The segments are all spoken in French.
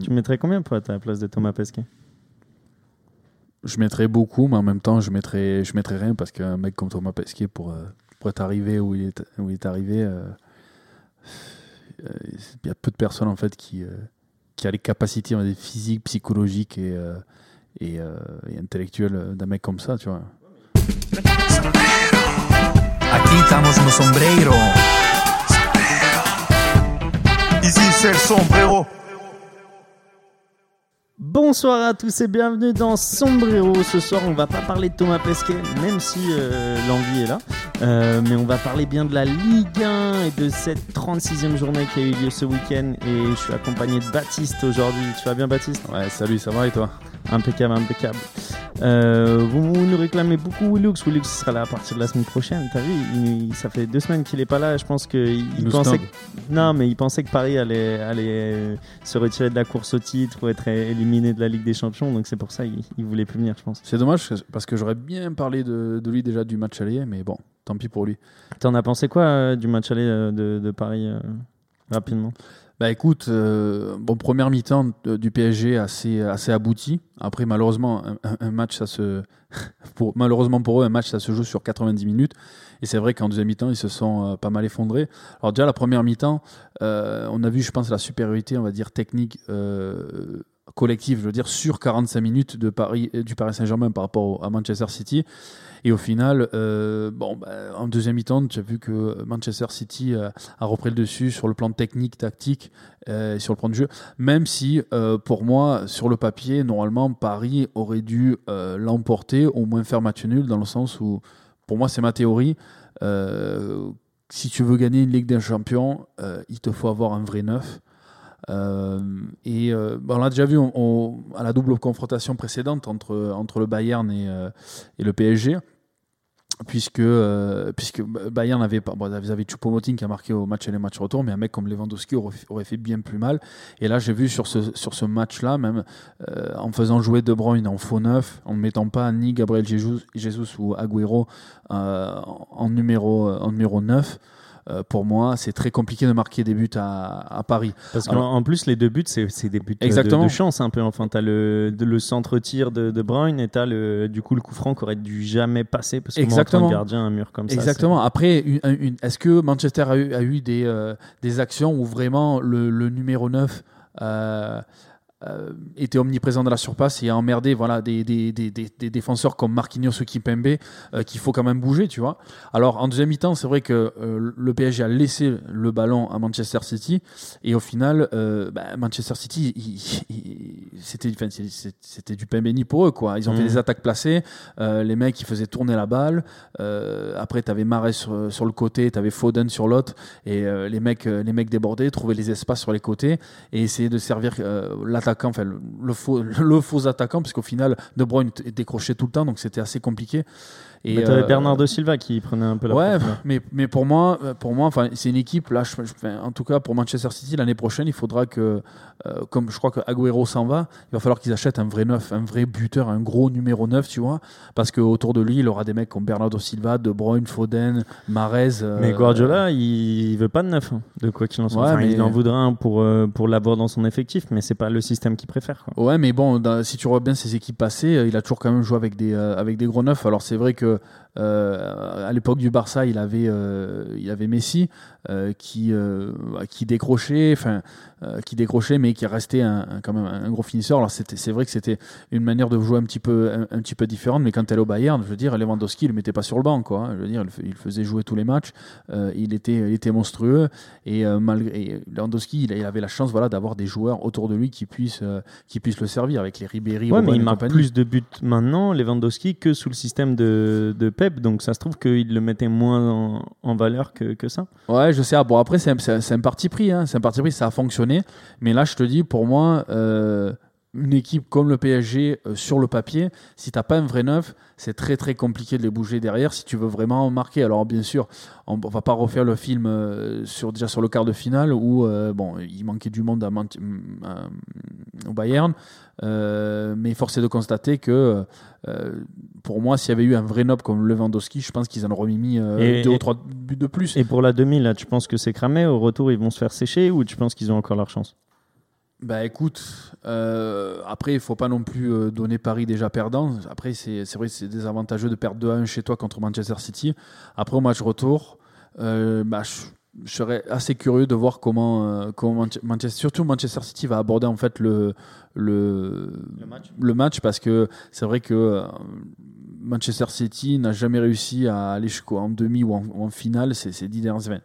Tu mettrais combien pour être à la place de Thomas Pesquet? Je mettrais beaucoup, mais en même temps, je mettrais, je mettrais rien parce qu'un mec comme Thomas Pesquet, pour, euh, pour être arrivé où il est, où il est arrivé, euh, euh, il y a peu de personnes en fait qui, euh, qui a les capacités on physiques, psychologiques et, euh, et, euh, et intellectuelles d'un mec comme ça, tu vois. Aquí estamos no sombrero. Ici c'est le sombrero. Bonsoir à tous et bienvenue dans Sombrero. Ce soir, on va pas parler de Thomas Pesquet, même si euh, l'envie est là. Euh, mais on va parler bien de la Ligue 1 et de cette 36e journée qui a eu lieu ce week-end. Et je suis accompagné de Baptiste aujourd'hui. Tu vas bien, Baptiste? Ouais, salut, ça va et toi? Impeccable, impeccable. Euh, vous, vous nous réclamez beaucoup Willux. Willux sera là à partir de la semaine prochaine. T'as vu, il- il- ça fait deux semaines qu'il est pas là. Je pense qu'il Il pensait. Que, non, mais il pensait que Paris allait, allait euh, se retirer de la course au titre ou être éliminé de la Ligue des Champions. Donc c'est pour ça qu'il il voulait plus venir, je pense. C'est dommage parce que j'aurais bien parlé de, de lui déjà du match aller, mais bon, tant pis pour lui. T'en as pensé quoi euh, du match aller euh, de, de Paris rapidement? Bah écoute, euh, bon première mi-temps du PSG assez assez abouti. Après malheureusement un, match ça se pour, malheureusement pour eux un match ça se joue sur 90 minutes et c'est vrai qu'en deuxième mi-temps ils se sont euh, pas mal effondrés. Alors déjà la première mi-temps, euh, on a vu je pense la supériorité on va dire technique collective, je veux dire sur 45 minutes de Paris du Paris Saint-Germain par rapport à Manchester City. Et au final, euh, bon, bah, en deuxième mi-temps, tu as vu que Manchester City euh, a repris le dessus sur le plan technique, tactique, euh, sur le plan de jeu. Même si, euh, pour moi, sur le papier, normalement, Paris aurait dû l'emporter, au moins faire match nul, dans le sens où, pour moi, c'est ma théorie. si tu veux gagner une Ligue des Champions, il te faut avoir un vrai neuf. Et on l'a déjà vu à la double confrontation précédente entre, entre le Bayern et, et le PSG puisque, euh, puisque Bayern avait pas, bon, vous avez Choupo-Moting qui a marqué au match et les matchs retour, mais un mec comme Lewandowski aurait, fait bien plus mal. Et là, j'ai vu sur ce, sur ce match-là, même euh, en faisant jouer De Bruyne en faux neuf, en ne mettant pas ni Gabriel Jesus, Jesus ou Agüero euh, en, numéro, en numéro 9, euh, pour moi, c'est très compliqué de marquer des buts à, à Paris. Parce qu'en en plus, les deux buts, c'est des buts de- chance un peu. Enfin, le, de- le centre-tir de, de Bruyne et t'as le, du coup le coup franc qui aurait dû jamais passer parce que un gardien, un mur comme ça. Exactement. Après, une- une- est-ce que Manchester a eu, a eu des, euh, des actions où vraiment le, le numéro 9 euh, euh, était omniprésent dans la surface et a emmerdé voilà, des, des, des, des- défenseurs comme Marquinhos ou Kimpembe euh, qu'il faut quand même bouger, tu vois. Alors, en deuxième mi-temps, c'est vrai que euh, le PSG a laissé le ballon à Manchester City et au final, euh, bah, Manchester City, c'était du pain béni pour eux, quoi. Ils ont fait Mhm. des attaques placées, euh, les mecs, ils faisaient tourner la balle. Euh, après, tu avais Marais sur, sur le côté, tu avais Foden sur l'autre, et euh, les, mecs, euh, les mecs débordaient, trouvaient les espaces sur les côtés, et essayaient de servir euh, le, faux, le faux attaquant, parce qu'au final, De Bruyne décrochait tout le temps, donc c'était assez compliqué. Et, Mais euh, Bernardo Silva qui prenait un peu la Ouais, mais, mais pour moi, euh, pour moi enfin, c'est une équipe, là, je, je- enfin, en tout cas pour Manchester City, l'année prochaine, il faudra que, euh, comme je crois que Agüero s'en va, il va falloir qu'ils achètent un vrai neuf, un vrai buteur, un gros numéro 9, tu vois, parce qu'autour de lui, il aura des mecs comme Bernardo Silva, De Bruyne, Foden, Marez. euh, Mais Guardiola, il veut pas de neuf, hein, de quoi qu'il en soit. Ouais, Enfin, mais- Il en voudra un pour, pour l'avoir dans son effectif, mais c'est pas le système qu'il préfère. Quoi. Ouais, mais bon, dans- si tu vois bien ses équipes passées, il a toujours quand même joué avec des, avec des gros neufs. Alors c'est vrai que euh, euh, à l'époque du Barça, il avait, euh, il avait Messi euh, qui, euh, qui décrochait, enfin, qui décrochait, mais qui restait un, un- quand même un gros finisseur. Alors c'était, c'est vrai que c'était une manière de jouer un petit peu, un, un petit peu différente, mais quand elle est au Bayern, je veux dire, Lewandowski, il le mettait pas sur le banc, quoi. hein. Je veux dire, il, faisait jouer tous les matchs. Il était, il était monstrueux et malgré Lewandowski, il, il avait la chance, voilà, d'avoir des joueurs autour de lui qui puissent, qui puissent le servir avec les Ribéry, Ouais, mais il marque plus de buts maintenant, Lewandowski, que sous le système de, de Donc ça se trouve qu'il le mettait moins en, valeur que, ça. Ouais, je sais. Ah, bon, après, c'est un parti pris. Hein. C'est un parti pris, ça a fonctionné. Mais là, je te dis, pour moi, euh, une équipe comme le PSG, euh, sur le papier, si t'as pas un vrai neuf, c'est très très compliqué de les bouger derrière si tu veux vraiment marquer. Alors, bien sûr, on, on va pas refaire le film euh, sur, déjà sur le quart de finale où euh, bon, il manquait du monde à au Bayern. Mais force est de constater que pour moi, s'il y avait eu un vrai nob comme Lewandowski, je pense qu'ils en auraient mis Et- deux et- ou trois buts de plus. Et pour la demi, là, tu penses que c'est cramé? Au retour, ils vont se faire sécher ou tu penses qu'ils ont encore leur chance? Bah écoute, euh, après il faut pas non plus euh, donner Paris déjà perdant. Après c'est c'est vrai que c'est désavantageux de perdre 2 à 1 chez toi contre Manchester City. Après au match retour, euh, bah, je, je serais assez curieux de voir comment, comment Manche- Manchester, surtout Manchester City va aborder en fait le, le, Le match. parce que c'est vrai que Manchester City n'a jamais réussi à aller jusqu'en demi ou en, finale ces, ces dix dernières années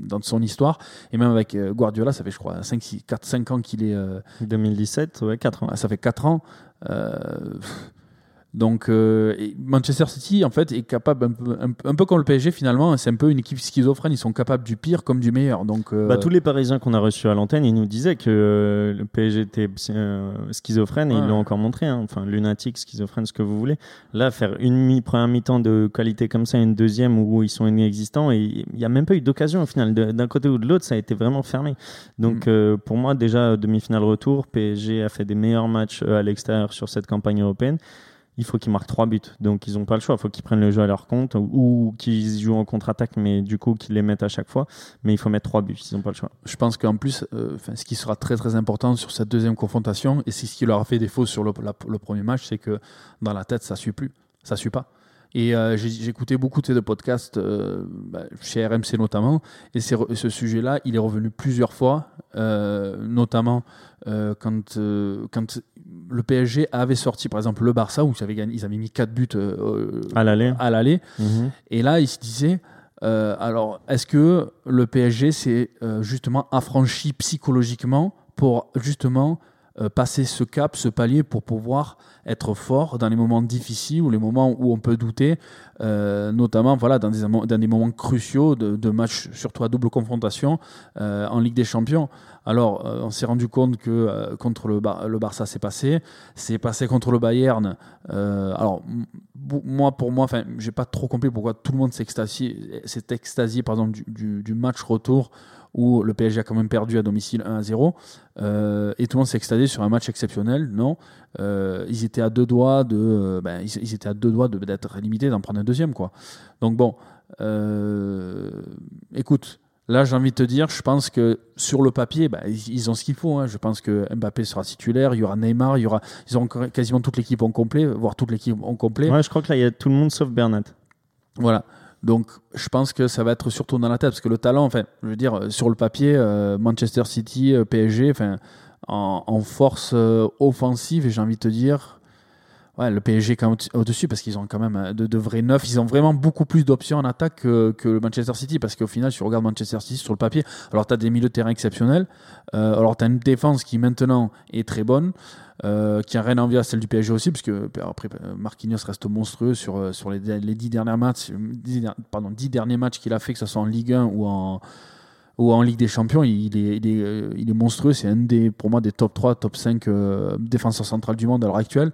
dans son histoire. Et même avec euh, Guardiola, ça fait je crois 5, 6, 4, 5 ans qu'il est. euh, 2017, ouais, 4 ans. ah, ça fait 4 ans. Euh, donc euh, Manchester City en fait est capable un peu, un, un peu comme le PSG finalement c'est un peu une équipe schizophrène ils sont capables du pire comme du meilleur donc euh, Bah, tous les Parisiens qu'on a reçus à l'antenne, ils nous disaient que euh, le PSG était schizophrène et Ouais. ils l'ont encore montré. hein. Enfin, lunatique, schizophrène, ce que vous voulez. Là, faire une mi première mi-temps de qualité comme ça, une deuxième où ils sont inexistants et il n'y a même pas eu d'occasion au final. D'un côté ou de l'autre, ça a été vraiment fermé. Donc, Mm. pour moi, déjà, demi-finale retour, PSG a fait des meilleurs matchs à l'extérieur sur cette campagne européenne. Il faut qu'ils marquent trois buts. Donc, ils n'ont pas le choix. Il faut qu'ils prennent le jeu à leur compte ou, qu'ils jouent en contre-attaque, mais du coup, qu'ils les mettent à chaque fois. Mais il faut mettre trois buts. Ils n'ont pas le choix. je pense qu'en plus euh, ce qui sera très très important sur cette deuxième confrontation et c'est ce qui leur a fait défaut sur le, le premier match c'est que dans la tête ça suit plus ça suit pas et euh, écouté beaucoup de podcasts euh, bah, chez RMC notamment et ce sujet là il est revenu plusieurs fois euh, notamment euh, quand, euh, quand le PSG avait sorti par exemple le Barça où ils avaient, gagné, ils avaient mis 4 buts À l'aller. Mhm. et là, il se disait, euh, alors, est-ce que le PSG s'est justement affranchi psychologiquement pour justement euh, passer ce cap, ce palier, pour pouvoir être fort dans les moments difficiles ou les moments où on peut douter, euh, notamment voilà, dans, des, moments cruciaux de, matchs, surtout à double confrontation euh, en Ligue des Champions. Alors, on s'est rendu compte que contre le, Bar- le Barça, c'est passé. C'est passé contre le Bayern. Alors, moi, pour moi, enfin, j'ai pas trop compris pourquoi tout le monde s'est extasié, extasié, par exemple, du match retour où le PSG a quand même perdu à domicile 1 à 0. Euh, et tout le monde s'est extasié sur un match exceptionnel. Non, Euh, ils étaient à deux doigts de, euh, ben, ils, ils étaient à deux doigts de- d'être limités, d'en prendre un deuxième, quoi. Donc bon, euh, écoute. Là, j'ai envie de te dire, je pense que sur le papier, bah, ils, ils ont ce qu'il faut. hein. Je pense que Mbappé sera titulaire, il y aura Neymar, il y aura, ils auront quasiment toute l'équipe en complet, voire toute l'équipe en complet. Ouais, je crois que là, il y a tout le monde sauf Bernat. Voilà. Donc, je pense que ça va être surtout dans la tête, parce que le talent, enfin, je veux dire, euh, sur le papier, euh, Manchester City, euh, PSG, en, force offensive, et j'ai envie de te dire, ouais, le PSG est quand même au- au-dessus, parce qu'ils ont quand même euh, de, de vrais neufs, ils ont vraiment beaucoup plus d'options en attaque que, le Manchester City, parce qu'au final, si tu regardes Manchester City sur le papier, alors tu as des milieux de terrain exceptionnels, euh, alors tu as une défense qui maintenant est très bonne, euh, qui a rien à envier à celle du PSG aussi, parce que après Marquinhos reste monstrueux sur, sur les, les dix derniers matchs, pardon, dix derniers qu'il a fait, que ce soit en Ligue 1 ou en, ou en Ligue des Champions, il est, il est, il est monstrueux. C'est un des, pour moi, des top 3, top 5 euh, défenseurs centrales du monde à l'heure actuelle.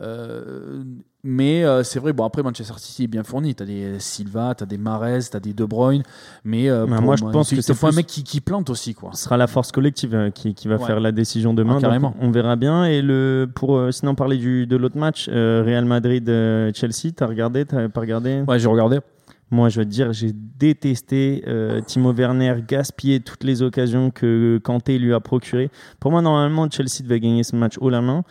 Euh, mais euh, c'est vrai, bon, après Manchester City est bien fourni. Tu as des Silva, tu as des Mahrez, tu as des De Bruyne. Mais euh, pour moi, je pense que c'est un mec qui, qui plante aussi. Quoi. Ce sera la force collective euh, qui, qui va Ouais. faire la décision demain. Ah, carrément. on verra bien. Et le, pour sinon parler du, de l'autre match, Real Madrid-Chelsea, t'as regardé T'as pas regardé? Ouais, j'ai regardé. Moi, je vais te dire, j'ai détesté euh, Timo Werner gaspiller toutes les occasions que Kanté lui a procurées. Pour moi, normalement, Chelsea devait gagner ce match haut la main.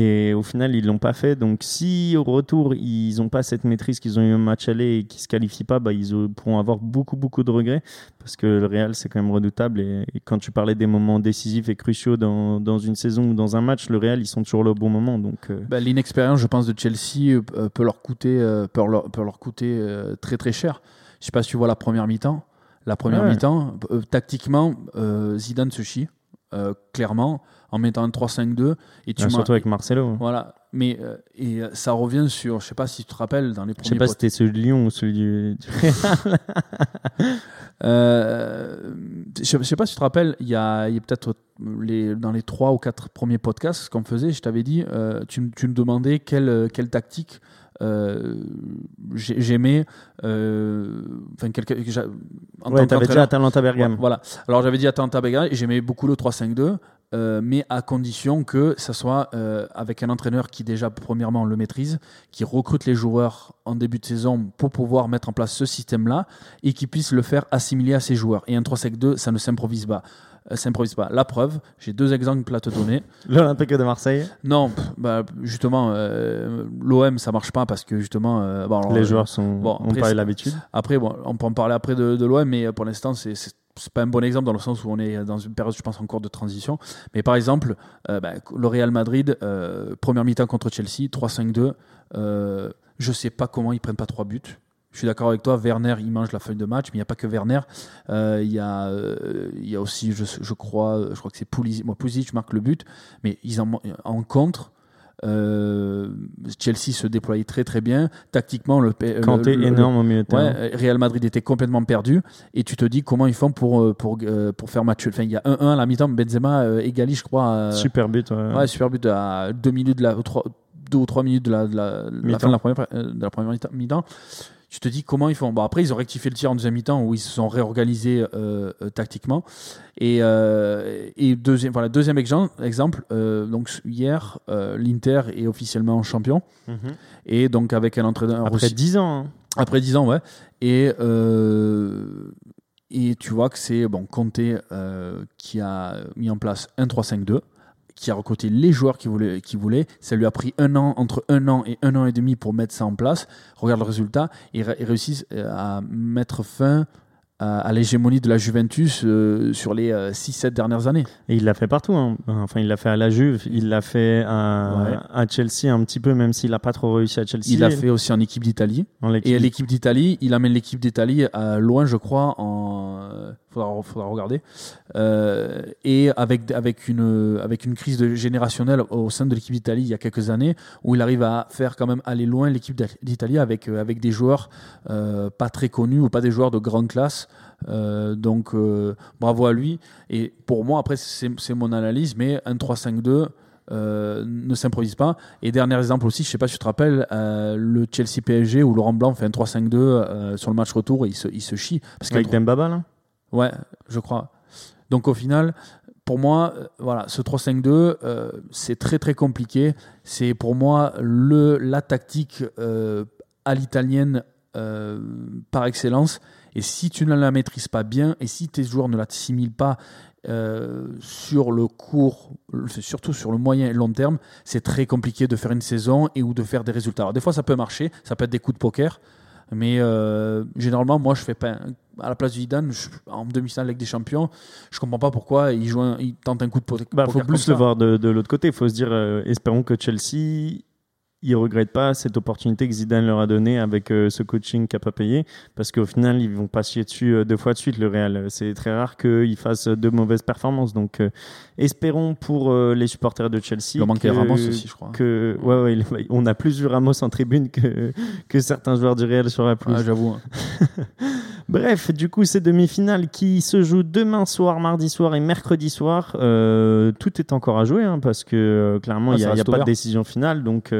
Et au final, ils l'ont pas fait. Donc, si au retour, ils n'ont pas cette maîtrise qu'ils ont eu au match aller et qu'ils se qualifient pas, bah, ils au- pourront avoir beaucoup, beaucoup de regrets. Parce que le Real, c'est quand même redoutable. Et, et quand tu parlais des moments décisifs et cruciaux dans, dans une saison ou dans un match, le Real, ils sont toujours là au bon moment. Donc, euh, Bah, L'inexpérience, je pense, de Chelsea euh, peut leur coûter, euh, peut leur, peut leur coûter euh, très très cher. Je sais pas si tu vois la première mi-temps. La première Ouais. mi-temps, euh, tactiquement, euh, Zidane se chie, euh, clairement, en mettant un 3-5-2. Et tu surtout avec Marcelo. Voilà. Mais euh, et euh, ça revient sur, je sais pas si tu te rappelles, dans les Je sais premiers pas si c'était celui de Lyon ou celui du, du Real. Euh, je sais- pas si tu te rappelles, il y a, a peut-être les, dans les trois ou quatre premiers podcasts qu'on faisait, je t'avais dit, euh, tu, me- tu me demandais quelle, quelle tactique euh, j'ai- j'aimais. euh, Enfin, quel- quel- que j'a- en Ouais, t'avais déjà. Atalanta Bergame. Voilà. Alors j'avais dit Atalanta Bergame et j'aimais beaucoup le 3-5-2, euh, mais à condition que ça soit euh, avec un entraîneur qui déjà premièrement le maîtrise, qui recrute les joueurs en début de saison pour pouvoir mettre en place ce système-là et qui puisse le faire assimiler à ses joueurs. Et un 3-5-2, ça ne s'improvise pas. euh, s'improvise pas. La preuve, j'ai deux exemples à te donner. L'Olympique de Marseille. Non, pff, bah, justement, euh, l'OM ça marche pas parce que justement, bon, alors, Les joueurs sont, bon, ont après, pas l'habitude. Après, bon, on peut en parler après de, de l'OM, mais pour l'instant, c'est c'est pas un bon exemple dans le sens où on est dans une période, je pense, encore de transition. Mais par exemple, euh, bah, le Real Madrid, euh, première mi-temps contre Chelsea, 3-5-2. Euh, je sais pas comment ils prennent pas trois buts. Je suis d'accord avec toi, Werner, il mange la feuille de match, mais il n'y a pas que Werner. Euh, Il y, a, euh, y a aussi, je, je crois, je crois que c'est Pulisic, moi, Pulisic marque le but, mais ils en, en contre. Euh, Chelsea se déployait très très bien. Tactiquement, le, le- Kanté le- énorme au milieu de terrain. Ouais, Real Madrid était complètement perdu et tu te dis comment ils font pour, euh, pour, euh, pour faire match. Enfin, il y a 1-1 à la mi-temps, Benzema euh, égalise, je crois. Super but. ouais. ouais, super but à 2 minutes de la, 3, 2 ou 3 minutes de la, de la, la Mi-temps. fin de la première, de la première mi-temps- mi-temps. Tu te dis comment ils font. Bon, après, ils ont rectifié le tir en deuxième mi-temps où ils se sont réorganisés euh, euh, tactiquement. Et, euh, et deuxième, voilà, deuxième exemple, euh, donc hier, euh, l'Inter est officiellement champion. Mhm. Et donc avec un entraîneur Après aussi- 10 ans. hein. après 10 ans, ouais. Et, euh, et tu vois que c'est bon, Conte qui a mis en place un 3-5-2, qui a recruté les joueurs qu'il voulait. Ça lui a pris un an, entre un an et un an et demi pour mettre ça en place. Regarde le résultat. Ré- ils réussissent euh, à mettre fin à, à l'hégémonie de la Juventus euh, sur les 6-7 dernières années. Et il l'a fait partout. hein. Enfin, il l'a fait à la Juve, il l'a fait à, Ouais. à Chelsea un petit peu, même s'il n'a pas trop réussi à Chelsea. Il l'a fait aussi en équipe d'Italie. Et l'équipe d'Italie, il amène l'équipe d'Italie loin, je crois, en. Faudra, faudra regarder. Euh, et avec, avec, une, avec une crise de générationnelle au sein de l'équipe d'Italie il y a quelques années, où il arrive à faire quand même aller loin l'équipe d'Italie avec, euh, avec des joueurs euh, pas très connus ou pas des joueurs de grande classe. Euh, donc bravo à lui. Et pour moi, après, c'est mon analyse, mais un 3-5-2. euh, ne s'improvise pas. Et dernier exemple aussi, je sais pas si tu te rappelles, euh, le Chelsea PSG où Laurent Blanc fait un 3-5-2 euh, sur le match retour et il se, il se chie. Parce Avec Dembaba, là? Ouais, je crois. Donc au final, pour moi, euh, voilà, ce 3-5-2, euh, c'est très très compliqué. C'est pour moi le, la tactique euh, à l'italienne par excellence. Et si tu ne la maîtrises pas bien, et si tes joueurs ne l'assimilent pas euh, sur le court, surtout sur le moyen et long terme, c'est très compliqué de faire une saison et ou de faire des résultats. Alors des fois, ça peut marcher, ça peut être des coups de poker, mais euh, généralement, moi, je fais pas à la place du Zidane je- en demi-finale avec des champions. Je comprends pas pourquoi il joue, un- il tente un coup de po- poker. Bah, faut plus le voir de, de l'autre côté. Il faut se dire, euh, espérons que Chelsea, ils regrettent pas cette opportunité que Zidane leur a donnée avec euh, ce coaching qui n'a pas payé, parce qu'au final, ils vont pas chier dessus euh, deux fois de suite le Real. C'est très rare qu'ils fassent de mauvaises performances. Donc, euh, espérons pour les supporters de Chelsea. Il manquait Ramos aussi, je crois. Que, ouais, ouais, il- on a plus vu Ramos en tribune que, que certains joueurs du Real sur la. Ah, J'avoue. Bref, du coup, ces demi-finales qui se jouent demain soir, mardi soir et mercredi soir, tout est encore à jouer hein, parce que clairement, Ah, il n'y a, y a pas de décision finale. Donc,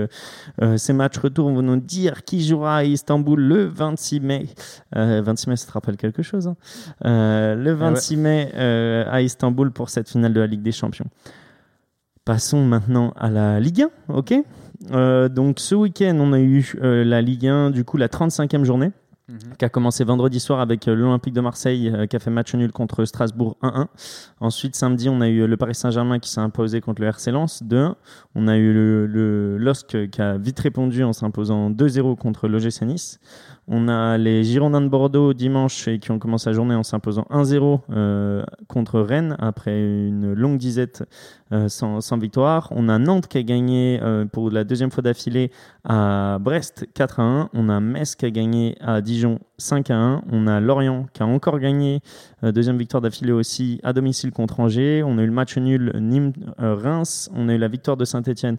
ces matchs retour vont nous dire qui jouera à Istanbul le 26 mai. Euh, 26 mai, ça te rappelle quelque chose hein? Euh, Le 26 mai euh, à Istanbul pour cette finale de la Ligue des Champions. Passons maintenant à la Ligue 1, ok? Euh, Donc, ce week-end, on a eu euh, la Ligue 1, du coup, la 35e journée qui a commencé vendredi soir avec euh, l'Olympique de Marseille euh, qui a fait match nul contre Strasbourg 1-1. Ensuite, samedi, on a eu le Paris Saint-Germain qui s'est imposé contre le RC Lens 2-1. On a eu le, le LOSC qui a vite répondu en s'imposant 2-0 contre l'OGC Nice. On a les Girondins de Bordeaux dimanche et qui ont commencé la journée en s'imposant 1-0 euh, contre Rennes après une longue disette euh, sans, victoire. On a Nantes qui a gagné euh, pour la deuxième fois d'affilée à Brest 4 à 1. On a Metz qui a gagné à Dijon 5 à 1. On a Lorient qui a encore gagné, euh, deuxième victoire d'affilée aussi à domicile contre Angers. On a eu le match nul Nîmes-Reims. On a eu la victoire de Saint-Etienne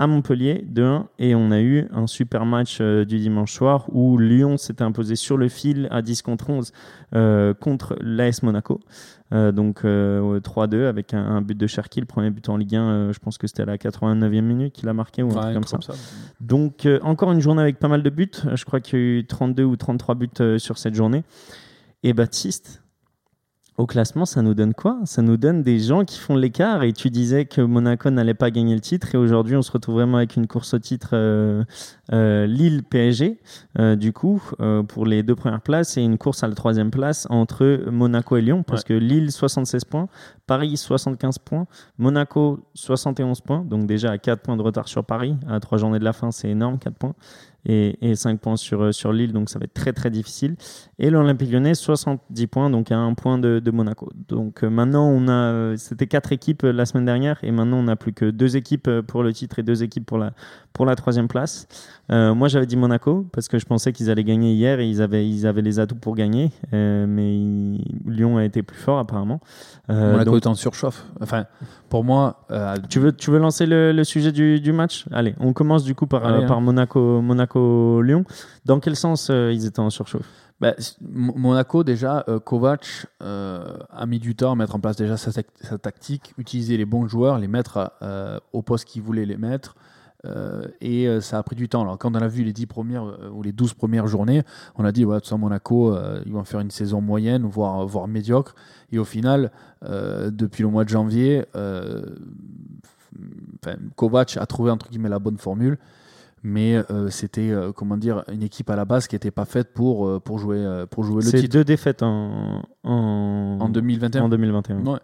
à Montpellier 2-1 et on a eu un super match euh, du dimanche soir où Lyon s'était imposé sur le fil à 10 contre 11 euh, contre l'AS Monaco. Euh, donc euh, 3-2 avec un, un but de Cherki, le premier but en Ligue 1, euh, je pense que c'était à la 89e minute qu'il a marqué ou un truc comme ça. ça. Donc encore une journée avec pas mal de buts. Je crois qu'il y a eu 32 ou 33 buts sur cette journée. Et Baptiste, au classement, ça nous donne quoi? Ça nous donne des gens qui font l'écart. Et tu disais que Monaco n'allait pas gagner le titre. Et aujourd'hui, on se retrouve vraiment avec une course au titre euh, euh, Lille-PSG, euh, du coup, pour les deux premières places. Et une course à la troisième place entre Monaco et Lyon. Parce que Lille, 76 points. Paris, 75 points. Monaco, 71 points. Donc déjà à 4 points de retard sur Paris. À 3 journées de la fin, c'est énorme, 4 points et, et 5 points sur, euh, sur Lille, donc ça va être très très difficile. Et l'Olympique lyonnais, 70 points, donc à 1 point de, de Monaco. Donc euh, maintenant, on a, euh, c'était 4 équipes la semaine dernière, et maintenant on n'a plus que 2 équipes pour le titre et 2 équipes pour la, pour la troisième place. Euh, moi j'avais dit Monaco, parce que je pensais qu'ils allaient gagner hier, et ils avaient, ils avaient les atouts pour gagner, euh, mais il- Lyon a été plus fort apparemment. Euh, Monaco donc, est en surchauffe. Enfin, pour moi, tu veux, tu veux lancer le, le sujet du, du match? Allez, on commence du coup par, Allez, euh, hein. par Monaco, Monaco-Lyon. Dans quel sens euh, ils étaient en surchauffe? Bah, Monaco, déjà, euh, Kovac euh, a mis du temps à mettre en place déjà sa, tac- sa tactique, utiliser les bons joueurs, les mettre euh, au poste qu'il voulait les mettre. et ça a pris du temps. Alors, quand on a vu les 10 premières ou les 12 premières journées, on a dit, ouais, toute façon, Monaco, ils vont faire une saison moyenne, voire, voire médiocre. Et au final, depuis le mois de janvier, Kovac a trouvé entre guillemets la bonne formule mais euh, c'était euh, comment dire une équipe à la base qui n'était pas faite pour euh, pour jouer euh, pour jouer le C'est titre deux défaites en, en, en 2021. en 2021. Ouais.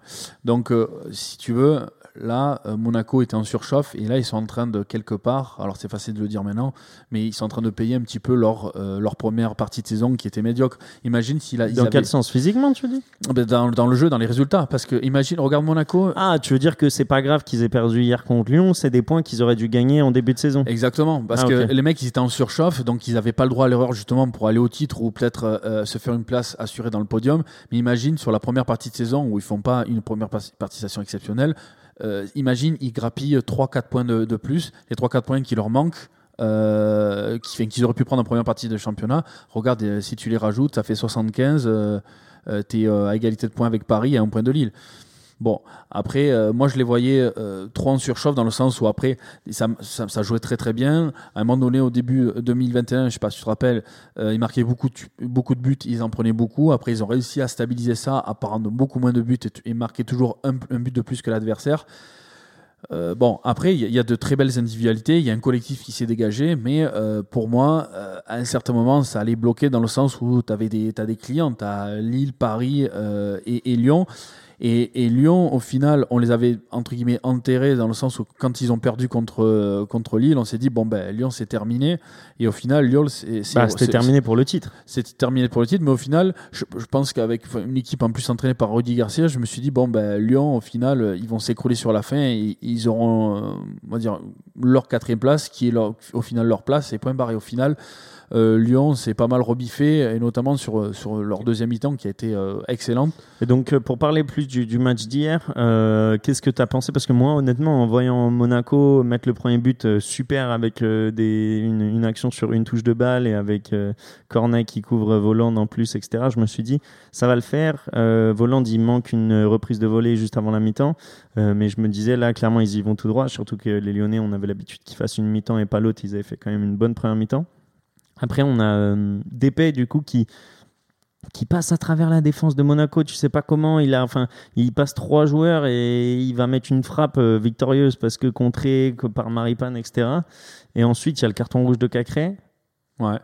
Donc si tu veux là euh, Monaco était en surchauffe et là ils sont en train de quelque part alors c'est facile de le dire maintenant mais ils sont en train de payer un petit peu leur euh, leur première partie de saison qui était médiocre. Imagine s'il a Dans avaient- quel sens? Physiquement, tu dis? Ben, dans, dans le jeu dans les résultats parce que imagine regarde Monaco Ah, tu veux dire que c'est pas grave qu'ils aient perdu hier contre Lyon, c'est des points qu'ils auraient dû gagner en début de saison. Exactement, parce Ah, que les mecs ils étaient en surchauffe, donc ils n'avaient pas le droit à l'erreur justement pour aller au titre ou peut-être euh, se faire une place assurée dans le podium. Mais imagine sur la première partie de saison où ils font pas une première par- participation exceptionnelle, euh, imagine ils grappillent 3-4 points de, plus, les 3-4 points qui leur manquent. Euh, qu'ils auraient pu prendre en première partie de championnat. Regarde, euh, si tu les rajoutes, ça fait 75. Euh, euh, T'es euh, à égalité de points avec Paris et à un point de Lille. Bon, après, euh, moi je les voyais euh, trop en surchauffe dans le sens où après, ça, jouait très très bien. À un moment donné, au début 2021, je sais pas si tu te rappelles, euh, ils marquaient beaucoup de, beaucoup de buts, ils en prenaient beaucoup. Après, ils ont réussi à stabiliser ça, à prendre beaucoup moins de buts et, et marquer toujours un, but de plus que l'adversaire. Euh, bon, après, il y, a- de très belles individualités, il y a un collectif qui s'est dégagé, mais euh, pour moi, euh, à un certain moment, ça allait bloquer dans le sens où tu avais des, clients, tu as Lille, Paris euh, et Lyon. Et, et Lyon, au final, on les avait entre guillemets enterrés dans le sens où quand ils ont perdu contre, euh, contre Lille, on s'est dit, bon, ben Lyon, c'est terminé. Et au final, Lyon, c'est Bah, c'était terminé pour le titre. c'était terminé pour le titre, mais au final, je, je pense qu'avec une équipe en plus entraînée par Rudy Garcia, je me suis dit bon ben Lyon, au final, euh, ils vont s'écrouler sur la fin et ils auront, euh, on va dire, leur quatrième place, qui est leur- au final leur place, et point barré. Au final, euh, Lyon s'est pas mal rebiffé, et notamment sur euh, sur leur deuxième mi-temps qui a été euh, excellente. Et donc, euh, pour parler plus du, du match d'hier, euh, qu'est-ce que tu as pensé? Parce que moi, honnêtement, en voyant Monaco mettre le premier but super avec des, une, une action sur une touche de balle et avec Cornet qui couvre Voland en plus, etc., je me suis dit, ça va le faire. Voland, il manque une reprise de volée juste avant la mi-temps. Mais je me disais, là, clairement, ils y vont tout droit. Surtout que les Lyonnais, on avait l'habitude qu'ils fassent une mi-temps et pas l'autre. Ils avaient fait quand même une bonne première mi-temps. Après, on a euh, Depay, du coup, qui qui passe à travers la défense de Monaco. Tu sais pas comment. Il a, enfin, il passe trois joueurs et il va mettre une frappe euh, victorieuse parce que contré que par Maripane, etc. Et ensuite, il y a le carton rouge de Cacré. Ouais.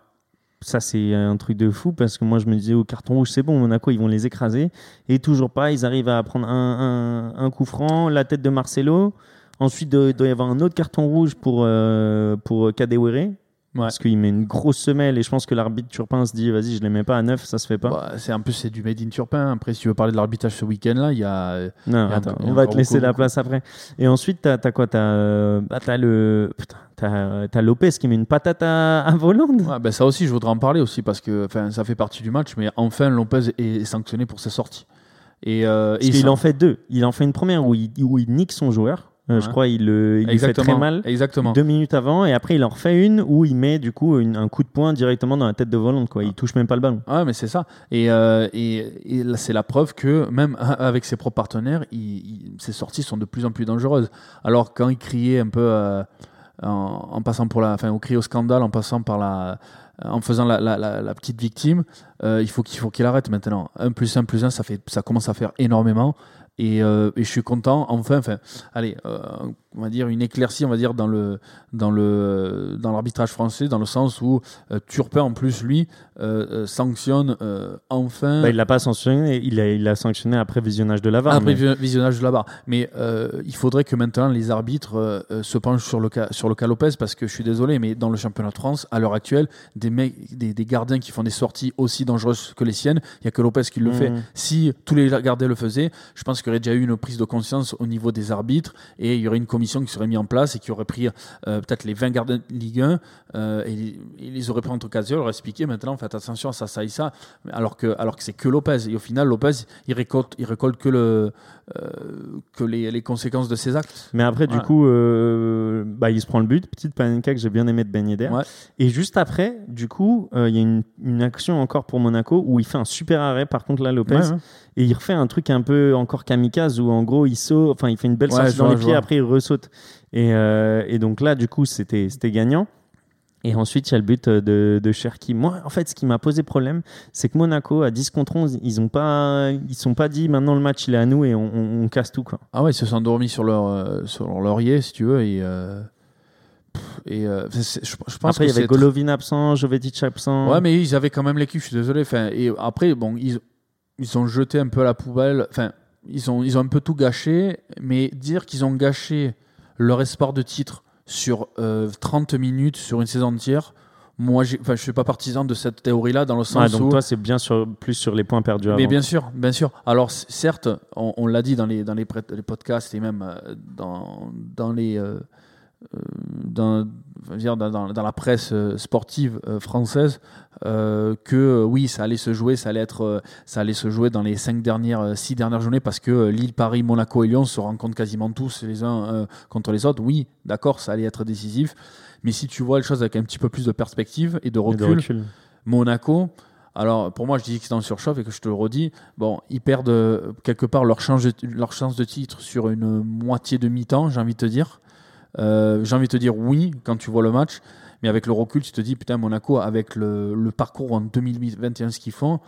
Ça, c'est un truc de fou parce que moi, je me disais au carton rouge, c'est bon, Monaco, ils vont les écraser. Et toujours pas, ils arrivent à prendre un, un, un coup franc, la tête de Marcelo. Ensuite, il doit y avoir un autre carton rouge pour, euh, pour Kadewere. Ouais. Parce qu'il met une grosse semelle et je pense que l'arbitre Turpin se dit vas-y, je les mets pas à 9, ça se fait pas. Bah, c'est un peu c'est du made in Turpin. Après, si tu veux parler de l'arbitrage ce week-end-là, il y a euh, Non, Il y a attends, un- il y a on va te laisser beaucoup, la place après. Et ensuite, t'as as quoi? T'as euh, bah, t'as le. Putain, t'as t'as Lopez qui met une patate à, à Volande. Ouais, ben ça aussi, je voudrais en parler aussi parce que enfin, ça fait partie du match, mais enfin Lopez est sanctionné pour sa sortie. Et, euh, Parce et qu'il ça- en fait deux. Il en fait une première où il, où il nique son joueur. Euh, Je crois il, le- il lui fait très mal. Exactement. Deux minutes avant, et après il en refait une où il met du coup une- un coup de poing directement dans la tête de Volande. Quoi. Il touche même pas le ballon. Ouais, mais c'est ça. Et, euh, et, et là, c'est la preuve que même avec ses propres partenaires, il- il- ses sorties sont de plus en plus dangereuses. Alors quand il criait un peu euh, en, en passant pour la, enfin, on criait au scandale en passant par la en faisant la, la- la- la petite victime, euh, il faut qu'il faut qu'il arrête maintenant. 1 plus 1 plus 1, ça, fait, ça commence à faire énormément. Et, euh, je suis content, enfin, enfin allez, euh, on va dire une éclaircie, on va dire, dans le dans le dans l'arbitrage français, dans le sens où euh, Turpin, en plus, lui, euh, euh, sanctionne euh, enfin. Bah, il l'a pas sanctionné, il a, il a sanctionné après visionnage de la VAR. Après mais- visionnage de la barre. Mais il faudrait que maintenant les arbitres se penchent sur le, cas, sur le cas Lopez parce que je suis désolé, mais dans le championnat de France, à l'heure actuelle, des, mecs, des, des gardiens qui font des sorties aussi dangereuses que les siennes, il n'y a que Lopez qui le Mhm. fait. Si tous les gardiens le faisaient, je pense qu'il y aurait déjà eu une prise de conscience au niveau des arbitres et il y aurait une commission qui serait mise en place et qui aurait pris euh, peut-être les 20 gardiens de Ligue 1 euh, et, et les aurait pris entre occasion, leur expliqué maintenant faites attention à ça, ça et ça, alors que, alors que c'est que Lopez. Et au final, Lopez, il récolte, il récolte que, le, euh, que les, les conséquences de ses actes. Mais après, Voilà. du coup, bah, il se prend le but. Petite panenka que j'ai bien aimé de Ben Yedder. Ouais. Et juste après, du coup, il y a une, une action encore pour Monaco où il fait un super arrêt, par contre, là, Lopez. Ouais, ouais. Et il refait un truc un peu encore kamikaze où, en gros, il saute, enfin, il fait une belle sortie dans les pieds, après, il Et, euh, et donc là, du coup, c'était gagnant. Et ensuite, il y a le but euh, de, de Cherki. Moi, en fait, ce qui m'a posé problème, c'est que Monaco, à 10 contre 11, ils ont pas, ils sont pas dit maintenant le match il est à nous et on, on- on casse tout. Quoi. Ah ouais, ils se sont endormis sur leur, euh, sur leur laurier, si tu veux. Et, euh, euh, je, je pense Après, il y avait Golovin absent, Jovetic absent. Ouais, mais ils avaient quand même l'équipe, je suis désolé. Enfin, et après, bon, ils, ils ont jeté un peu à la poubelle. Enfin, ils ont, ils ont un peu tout gâché. Mais dire qu'ils ont gâché leur espoir de titre sur euh, 30 minutes, sur une saison entière, moi, je suis pas partisan de cette théorie-là, dans le Ouais, sens donc où. toi, c'est bien sur, plus sur les points perdus Mais avant. bien sûr, bien sûr. Alors certes, on, on l'a dit dans les dans les, podcasts et même euh, dans dans les euh, dans, dire, dans, dans- dans la presse euh, sportive euh, française euh, que euh, oui, ça allait se jouer, ça allait être, euh, ça allait se jouer dans les cinq dernières, euh, six dernières journées parce que euh, Lille, Paris, Monaco et Lyon se rencontrent quasiment tous les uns euh, contre les autres. Oui, d'accord, ça allait être décisif. Mais si tu vois les choses avec un petit peu plus de perspective et de Et recul, de recul. Monaco. Alors, pour moi, je dis que c'est dans le surchauffe et que je te le redis. Bon, ils perdent euh, quelque part leur chance, de, leur chance de titre sur une moitié de mi-temps, j'ai envie de te dire. Euh, j'ai envie de te dire oui quand tu vois le match, mais avec le recul, tu te dis putain, Monaco, avec le, le parcours en 2021, ce qu'ils font,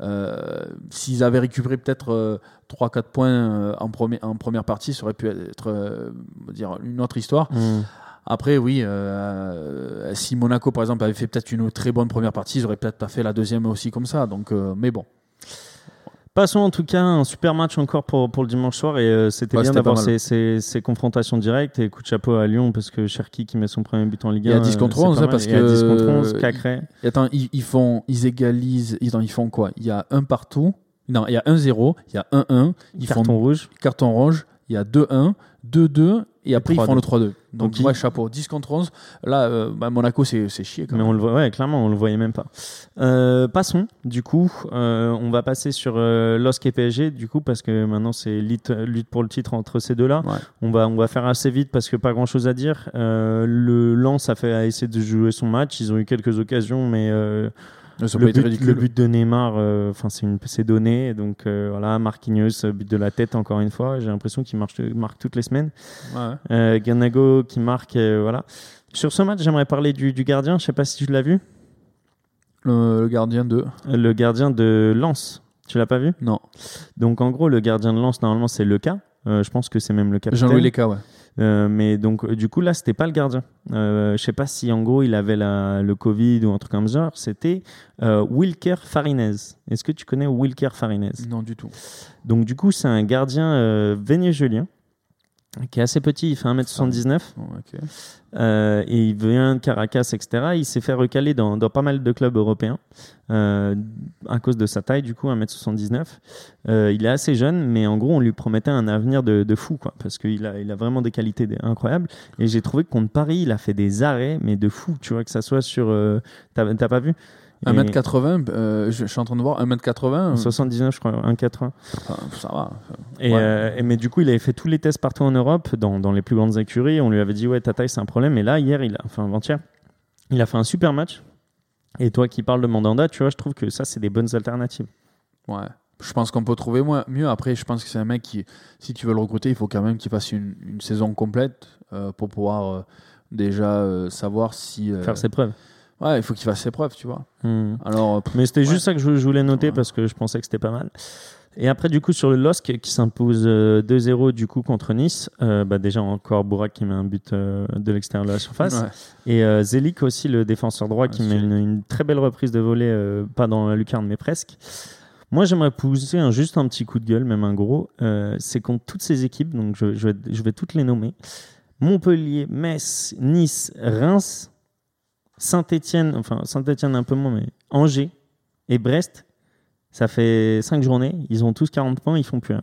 euh, s'ils avaient récupéré peut-être 3-4 points euh, en, premier, en première partie, ça aurait pu être euh, dire, une autre histoire. Mm. Après, oui, euh, si Monaco, par exemple, avait fait peut-être une très bonne première partie, ils auraient peut-être pas fait la deuxième aussi comme ça. Donc, euh, mais bon. Passons en tout cas un super match encore pour, pour le dimanche soir et euh, c'était Ouais, bien d'avoir ces, ces, ces confrontations directes et coup de chapeau à Lyon parce que Cherki qui met son premier but en Ligue 1 Et à 10 contre euh, c'est 11, pas hein, mal. parce Et à 10 contre que- 11 Cacré attends, ils, ils font, ils égalisent. Ils, ils font quoi? Il y a un partout. Non, il y a 1-0, il y a 1-1, ils carton font rouge carton rouge, il y a 2-1, 2-2, et après ils font 3-2. le 3-2. Donc, ouais, il- chapeau. 10 contre 11. Là, euh, bah, Monaco, c'est c'est chier quand mais même. on le voit ouais clairement on le voyait même pas Euh, passons du coup euh, on va passer sur euh, LOSC et PSG du coup parce que maintenant c'est lutte, lutte pour le titre entre ces deux là Ouais. on va on va faire assez vite parce que pas grand chose à dire Euh, le Lens a fait a essayé de jouer son match ils ont eu quelques occasions mais euh, le but, le but de Neymar, euh, enfin c'est donné. Donc euh, voilà, Marquinhos, euh, but de la tête encore une fois. J'ai l'impression qu'il marche, marque toutes les semaines. Ouais. Euh, Ganago qui marque, voilà. Sur ce match, j'aimerais parler du, du gardien. Je sais pas si tu l'as vu. Le, le gardien de. Le gardien de Lens. Tu l'as pas vu? Non. Donc en gros, le gardien de Lens normalement c'est le cas. Je pense que c'est même le capitaine. Jean-Louis Leca, ouais. Euh, mais donc, du coup, là, c'était pas le gardien. Euh, je sais pas si en gros il avait la, le Covid ou un truc comme ça. C'était euh, Wilker Farinez. Est-ce que tu connais Wilker Farinez? Non, du tout. Donc, du coup, c'est un gardien euh, vénézuélien qui est assez petit. Il fait 1m79 Bon, ok. euh, et il vient de Caracas, etc. Il s'est fait recaler dans, dans pas mal de clubs européens euh, à cause de sa taille, du coup, 1m79. Euh, il est assez jeune, mais en gros, on lui promettait un avenir de, de fou, quoi, parce qu'il a, il a vraiment des qualités incroyables. Et j'ai trouvé que contre Paris, il a fait des arrêts, mais de fou, tu vois, que ça soit sur. euh, T'as t'as pas vu? 1m80, euh, je, je suis en train de voir, 1m80, 79, je crois, 1,80. enfin, ça va. Et, Ouais. euh, et- mais du coup, il avait fait tous les tests partout en Europe, dans, dans les plus grandes écuries. On lui avait dit, ouais, ta taille, c'est un problème. Et là, hier, il a, enfin, avant-hier, il a fait un super match. Et toi qui parles de Mandanda, tu vois, je trouve que ça, c'est des bonnes alternatives. Ouais. Je pense qu'on peut trouver mieux. Après, je pense que c'est un mec qui, si tu veux le recruter, il faut quand même qu'il fasse une, une saison complète euh, pour pouvoir euh, déjà euh, savoir si. euh, Faire ses preuves. Ouais, il faut qu'il fasse ses preuves, tu vois. Hmm. Alors, pff, Mais c'était Ouais. juste ça que je, je voulais noter Ouais. parce que je pensais que c'était pas mal. Et après, du coup, sur le LOSC qui s'impose euh, 2-0 du coup contre Nice, euh, bah déjà encore Bourak qui met un but euh, de l'extérieur de la surface. ouais. Et euh, Zelik aussi, le défenseur droit, qui met une, une très belle reprise de volée, euh, pas dans la lucarne, mais presque. Moi, j'aimerais pousser un, juste un petit coup de gueule, même un gros. Euh, c'est contre toutes ces équipes, donc je, je vais, je vais toutes les nommer Montpellier, Metz, Nice, Reims, Saint-Etienne, enfin Saint-Etienne un peu moins, mais Angers et Brest. Ça fait 5 journées, ils ont tous 40 points, ils font plus rien.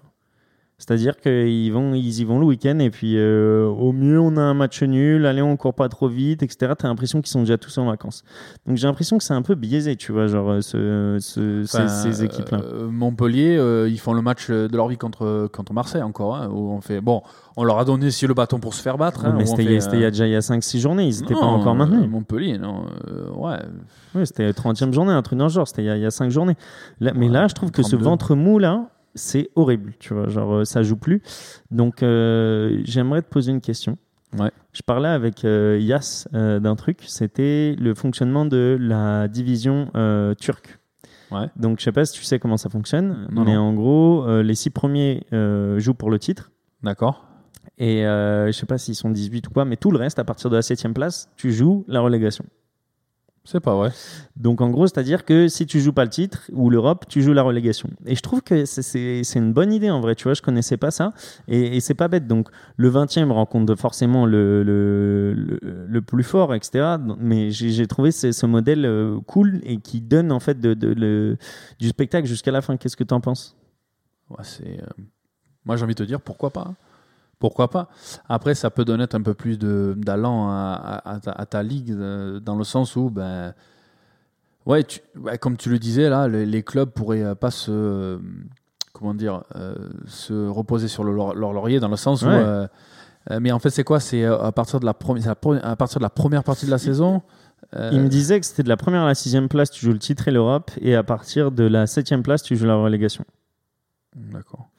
C'est-à-dire qu'ils vont, ils y vont le week-end et puis euh, au mieux on a un match nul, allez on court pas trop vite, etc. T'as l'impression qu'ils sont déjà tous en vacances. Donc j'ai l'impression que c'est un peu biaisé, tu vois, genre euh, ce, ce- ces- Enfin, ces, équipes-là. euh, Montpellier, euh, ils font le match de leur vie contre, contre Marseille encore. hein, où on fait, bon, on leur a donné aussi le bâton pour se faire battre. hein, mais c'était il y a déjà il y a 5-6 journées, ils n'étaient pas encore maintenus. Montpellier, non. ouais. Oui, c'était la 30e journée, un truc dans le genre, c'était il y a- il y a 5 journées. Là, mais Ouais, là, je trouve que ce 32. ventre mou là, c'est horrible, tu vois, genre euh, ça joue plus. Donc euh, j'aimerais te poser une question. Ouais. Je parlais avec euh, Yas euh, d'un truc, c'était le fonctionnement de la division turque. Ouais. Donc je sais pas si tu sais comment ça fonctionne, Non, mais non. en gros, les six premiers jouent pour le titre. D'accord. Et je sais pas s'ils sont 18 ou quoi, mais tout le reste, à partir de la 7 place, tu joues la relégation. C'est pas vrai. Donc en gros, c'est-à-dire que si tu joues pas le titre ou l'Europe, tu joues la relégation. Et je trouve que c'est- une bonne idée en vrai, tu vois, je connaissais pas ça. Et, et c'est pas bête. Donc le 20e rencontre forcément le, le, le, le plus fort, etc. Mais j'ai trouvé ce, ce modèle euh, cool et qui donne en fait de, de- le, du spectacle jusqu'à la fin. Qu'est-ce que tu en penses? Ouais, euh, Moi, j'ai envie de te dire, pourquoi pas Pourquoi pas Après, ça peut donner un peu plus d'allant à, à- à ta, à ta ligue, euh, dans le sens où, ben, ouais, tu- ouais, comme tu le disais, là, les, les clubs pourraient euh, pas se. euh, Comment dire euh, Se reposer sur le, leur, leur laurier, dans le sens où. Ouais. euh, mais en fait, c'est quoi? C'est à partir de la première, à partir de la première partie de la saison. euh, Il me disait que c'était de la première à la sixième place, tu joues le titre et l'Europe, et à partir de la septième place, tu joues la relégation. D'accord.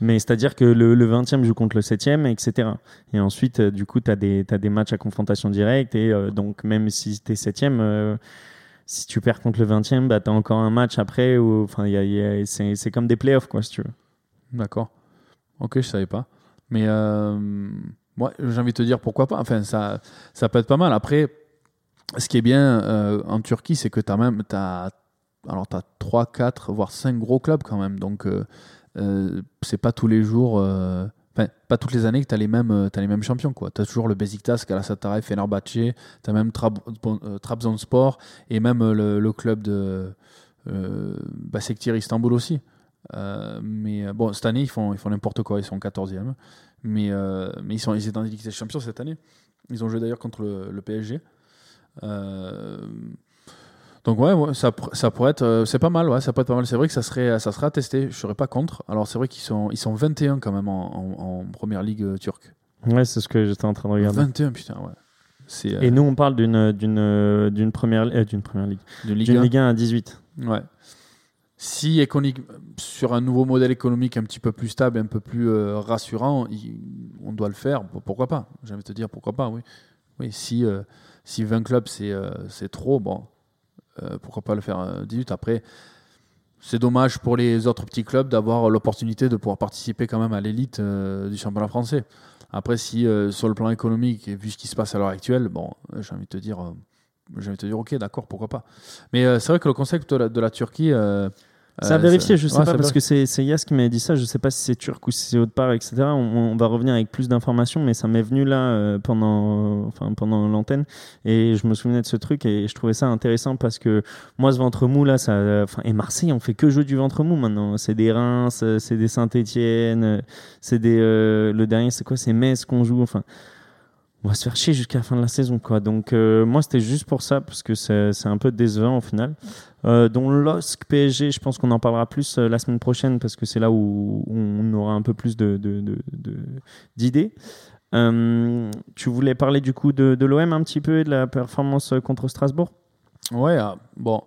Mais c'est-à-dire que le, le 20e joue contre le 7e, etc. Et ensuite, euh, du coup, tu as, des matchs à confrontation directe. Et euh, donc, même si tu es 7e, euh, si tu perds contre le 20e, bah, tu as encore un match après. Enfin, c'est comme des playoffs, quoi, si tu veux. D'accord. Ok, je savais pas. Mais euh, moi, j'ai envie de te dire pourquoi pas. Enfin, ça, ça peut être pas mal. Après, ce qui est bien euh, en Turquie, c'est que tu as même. As, alors, tu as 3, 4, voire 5 gros clubs quand même. Donc, euh, c'est pas tous les jours. euh, Enfin, pas toutes les années que tu as, les mêmes, euh, t'as les mêmes champions. Tu as toujours le Besiktas, Galatasaray, Fenerbahçe, tu as même Trab, euh, Trabzonspor et même euh, le, club de euh, Basektir Istanbul aussi. Euh, mais euh, bon, cette année, ils font, ils font n'importe quoi, ils sont 14e. Mais, euh, mais ils, sont, ils étaient dans Ligue des Champions cette année. Ils ont joué d'ailleurs contre le PSG. Donc ouais, ouais, ça, pourrait être, euh, c'est pas mal, ouais, ça pourrait être pas mal. C'est vrai que ça serait, ça serait à tester. Je serais pas contre. Alors c'est vrai qu'ils sont, ils sont 21 quand même en, en- en première ligue euh, turque. Ouais, c'est ce que j'étais en train de regarder. 21 putain, ouais. C'est euh, Et nous, on parle d'une d'une d'une première, d'une première ligue. Ligue D'une 1. Ligue 1 à 18. Ouais. Si économique, sur un nouveau modèle économique un petit peu plus stable, un peu plus rassurant, il- on doit le faire. Pourquoi pas? J'ai envie de te dire pourquoi pas, oui. Oui, si, si 20 clubs c'est c'est trop, bon, pourquoi pas le faire euh, 18 Après, c'est dommage pour les autres petits clubs d'avoir l'opportunité de pouvoir participer quand même à l'élite euh, du championnat français. Après, si euh, sur le plan économique et vu ce qui se passe à l'heure actuelle, bon, euh, j'ai envie de te dire, euh, j'ai envie de te dire, ok, d'accord, pourquoi pas. Mais euh, c'est vrai que le concept de la Turquie, Ça a euh, vérifié, je sais ouais, pas, parce que c'est c'est Yas qui m'avait dit ça. Je sais pas si c'est turc ou si c'est autre part, etc. On, on va revenir avec plus d'informations, mais ça m'est venu là euh, pendant, enfin, pendant l'antenne. Et je me souvenais de ce truc et je trouvais ça intéressant parce que moi, ce ventre mou là, ça, enfin, et Marseille, on fait que jouer du ventre mou maintenant. C'est des Reims, euh, c'est des Saint-Etienne, euh, c'est des. euh, le dernier, c'est quoi? C'est Metz qu'on joue. Enfin. On va se faire chier jusqu'à la fin de la saison, quoi. Donc, euh, moi, c'était juste pour ça, parce que c'est un peu décevant au final. Euh, dont LOSC PSG, je pense qu'on en parlera plus euh, la semaine prochaine parce que c'est là où on aura un peu plus de, de- de- de- d'idées. Euh, tu voulais parler du coup de, de l'OM un petit peu et de la performance contre Strasbourg? Ouais, ah, bon.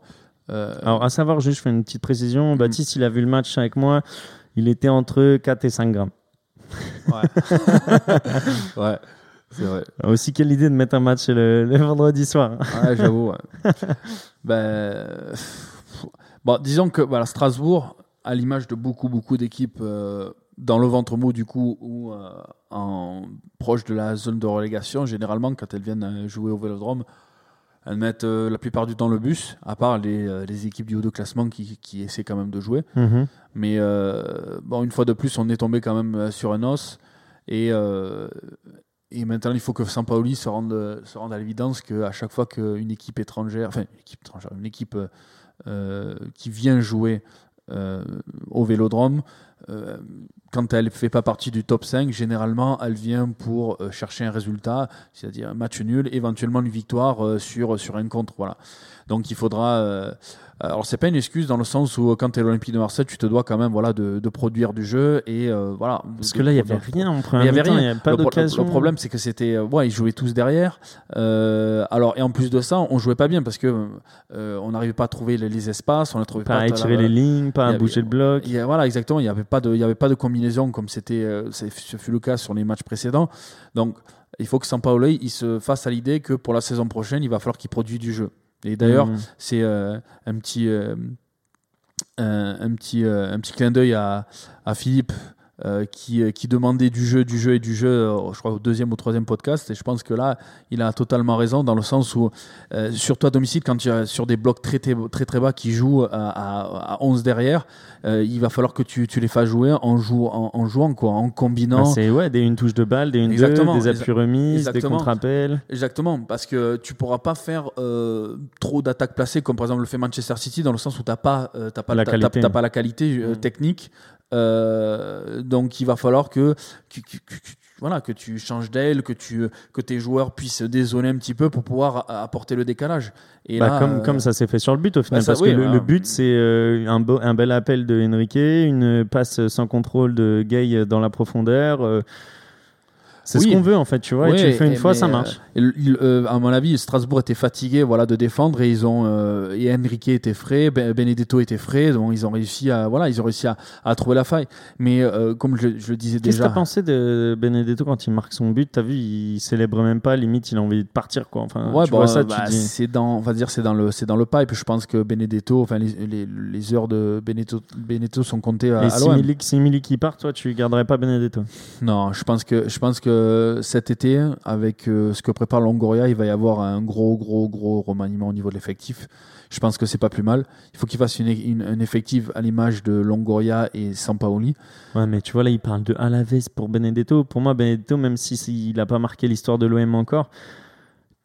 Alors, à savoir, juste, je fais une petite précision. Baptiste, il a vu le match avec moi. Il était entre 4 et 5 grammes. ouais. ouais. C'est vrai. Aussi, quelle idée de mettre un match le, le vendredi soir. Ouais, j'avoue. ouais. ben, bon, disons que voilà, Strasbourg, à l'image de beaucoup, beaucoup d'équipes euh, dans le ventre mou, du coup, ou euh, en proche de la zone de relégation, généralement, quand elles viennent euh, jouer au vélodrome, elles mettent euh, la plupart du temps le bus, à part les, les équipes du haut de classement qui, qui essaient quand même de jouer. Mhm. Mais bon, une fois de plus, on est tombé quand même sur un os. Et, euh, et maintenant, il faut que Sampaoli se rende, se rende à l'évidence qu'à chaque fois qu'une équipe étrangère, enfin, une équipe étrangère, une équipe euh, qui vient jouer euh, au vélodrome, euh, quand elle ne fait pas partie du top 5, généralement, elle vient pour euh, chercher un résultat, c'est-à-dire un match nul, éventuellement une victoire euh, sur, sur un contre. Voilà. Donc il faudra. alors c'est pas une excuse dans le sens où quand tu es l'Olympique de Marseille, tu te dois quand même voilà, de, de produire du jeu et voilà. Parce que là, il n'y avait rien en il y avait rien. il n'y avait pas d'occasion. le problème, c'est que c'était. ouais, ils jouaient tous derrière. Alors, et en plus de ça, on jouait pas bien parce que on n'arrivait pas à trouver les, les espaces, on ne trouvait Pas pas. à étirer les lignes, pas y à bouger le bloc. Y a- voilà, exactement. Il n'y avait, pas de- il y avait pas de combinaison comme c'était, euh, ce fut le cas sur les matchs précédents. Donc, il faut que Sampaoli il se fasse à l'idée que pour la saison prochaine, il va falloir qu'il produise du jeu. Et d'ailleurs, Mhm. c'est euh, un petit, euh, un, un petit, euh, un petit clin d'œil à, à Philippe. Euh, qui, euh, qui demandait du jeu, du jeu et du jeu, euh, je crois au deuxième ou troisième podcast, et je pense que là, il a totalement raison dans le sens où, euh, surtout à domicile, quand tu as sur des blocs très très, très, très bas qui jouent à, à, à 11 derrière, euh, il va falloir que tu, tu les fasses jouer en, jou en, en jouant, quoi, en combinant. Bah, c'est ouais, des une touche de balle, des une deux, des appuis remises, des contre-appels. Exactement, parce que tu pourras pas faire trop d'attaques placées comme par exemple le fait Manchester City dans le sens où pas euh, t'as pas La pas la qualité Mm. technique. Euh, donc il va falloir que, que- que- que- que- voilà que tu changes d'aile, que tu que tes joueurs puissent dézoner un petit peu pour pouvoir apporter le décalage. Et Bah, là, comme, euh, comme ça s'est fait sur le but au final. bah, ça, parce oui, que le, bah, le but, c'est euh, un, beau- un bel appel de Enrique, une passe sans contrôle de Gay dans la profondeur. euh, c'est Oui. ce qu'on veut en fait, tu vois. et tu le fais une fois, ça euh, marche. Il- euh, à mon avis, Strasbourg était fatigué voilà, de défendre et ils ont euh, et Enrique était frais, Ben- Benedetto était frais, donc ils ont réussi à voilà, ils ont réussi à, à trouver la faille. Mais comme je, je le disais Qu'est-ce que déjà, t'as pensé de Benedetto quand il marque son but? T'as vu, il célèbre même pas, limite il a envie de partir quoi. Enfin, ouais, tu bah, vois ça, bah, tu dis. c'est dans, on va dire, c'est dans le, c'est dans le pipe. Je pense que Benedetto, enfin les, les, les heures de Benedetto, Benedetto sont comptées à, Et à si l'OM. Qui part, toi tu garderais pas Benedetto? Non, je pense que je pense que cet été, avec euh, ce que prépare Longoria, il va y avoir un gros, gros, gros remaniement au niveau de l'effectif. Je pense que c'est pas plus mal. Il faut qu'il fasse une, une- un effectif à l'image de Longoria et Sampaoli. Ouais, mais tu vois, là, il parle de Alaves pour Benedetto. Pour moi, Benedetto, même si s'il n'a pas marqué l'histoire de l'OM encore,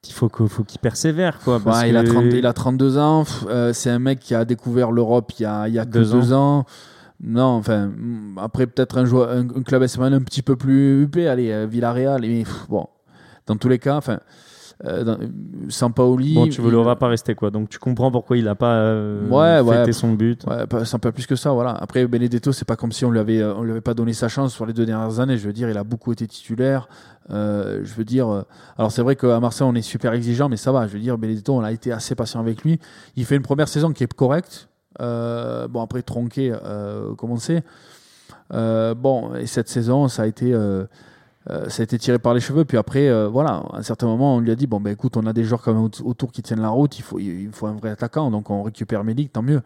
il faut que- faut qu'il persévère. Quoi, parce Ouais, il, a que- 30 il a 32 ans. Euh, c'est un mec qui a découvert l'Europe il y a, il y a que Deux deux, ans. Non, enfin, après peut-être un, joueur- un, un club espagnol un petit peu plus huppé, allez, euh, Villarreal. Mais pff, bon, dans tous les cas, enfin, euh, dans- Sampaoli. Bon, tu il- voulais pas rester, quoi. Donc, tu comprends pourquoi il n'a pas euh, Ouais, ouais. fêté son but. Ouais, pas, peu plus que ça, voilà. Après, Benedetto, c'est pas comme si on lui avait, euh, on lui avait pas donné sa chance sur les deux dernières années. Je veux dire, il a beaucoup été titulaire. Euh, je veux dire, alors c'est vrai qu'à Marseille, on est super exigeant, mais ça va. Je veux dire, Benedetto, on a été assez patient avec lui. Il fait une première saison qui est correcte. Euh, bon, après, tronqué, euh, comme on sait. Euh, bon, et cette saison, ça a été. ça a été tiré par les cheveux, puis après, voilà, à un certain moment, on lui a dit bon, ben écoute, on a des joueurs quand même aut- autour qui tiennent la route, il faut, il faut un vrai attaquant, donc on récupère Melik, tant mieux.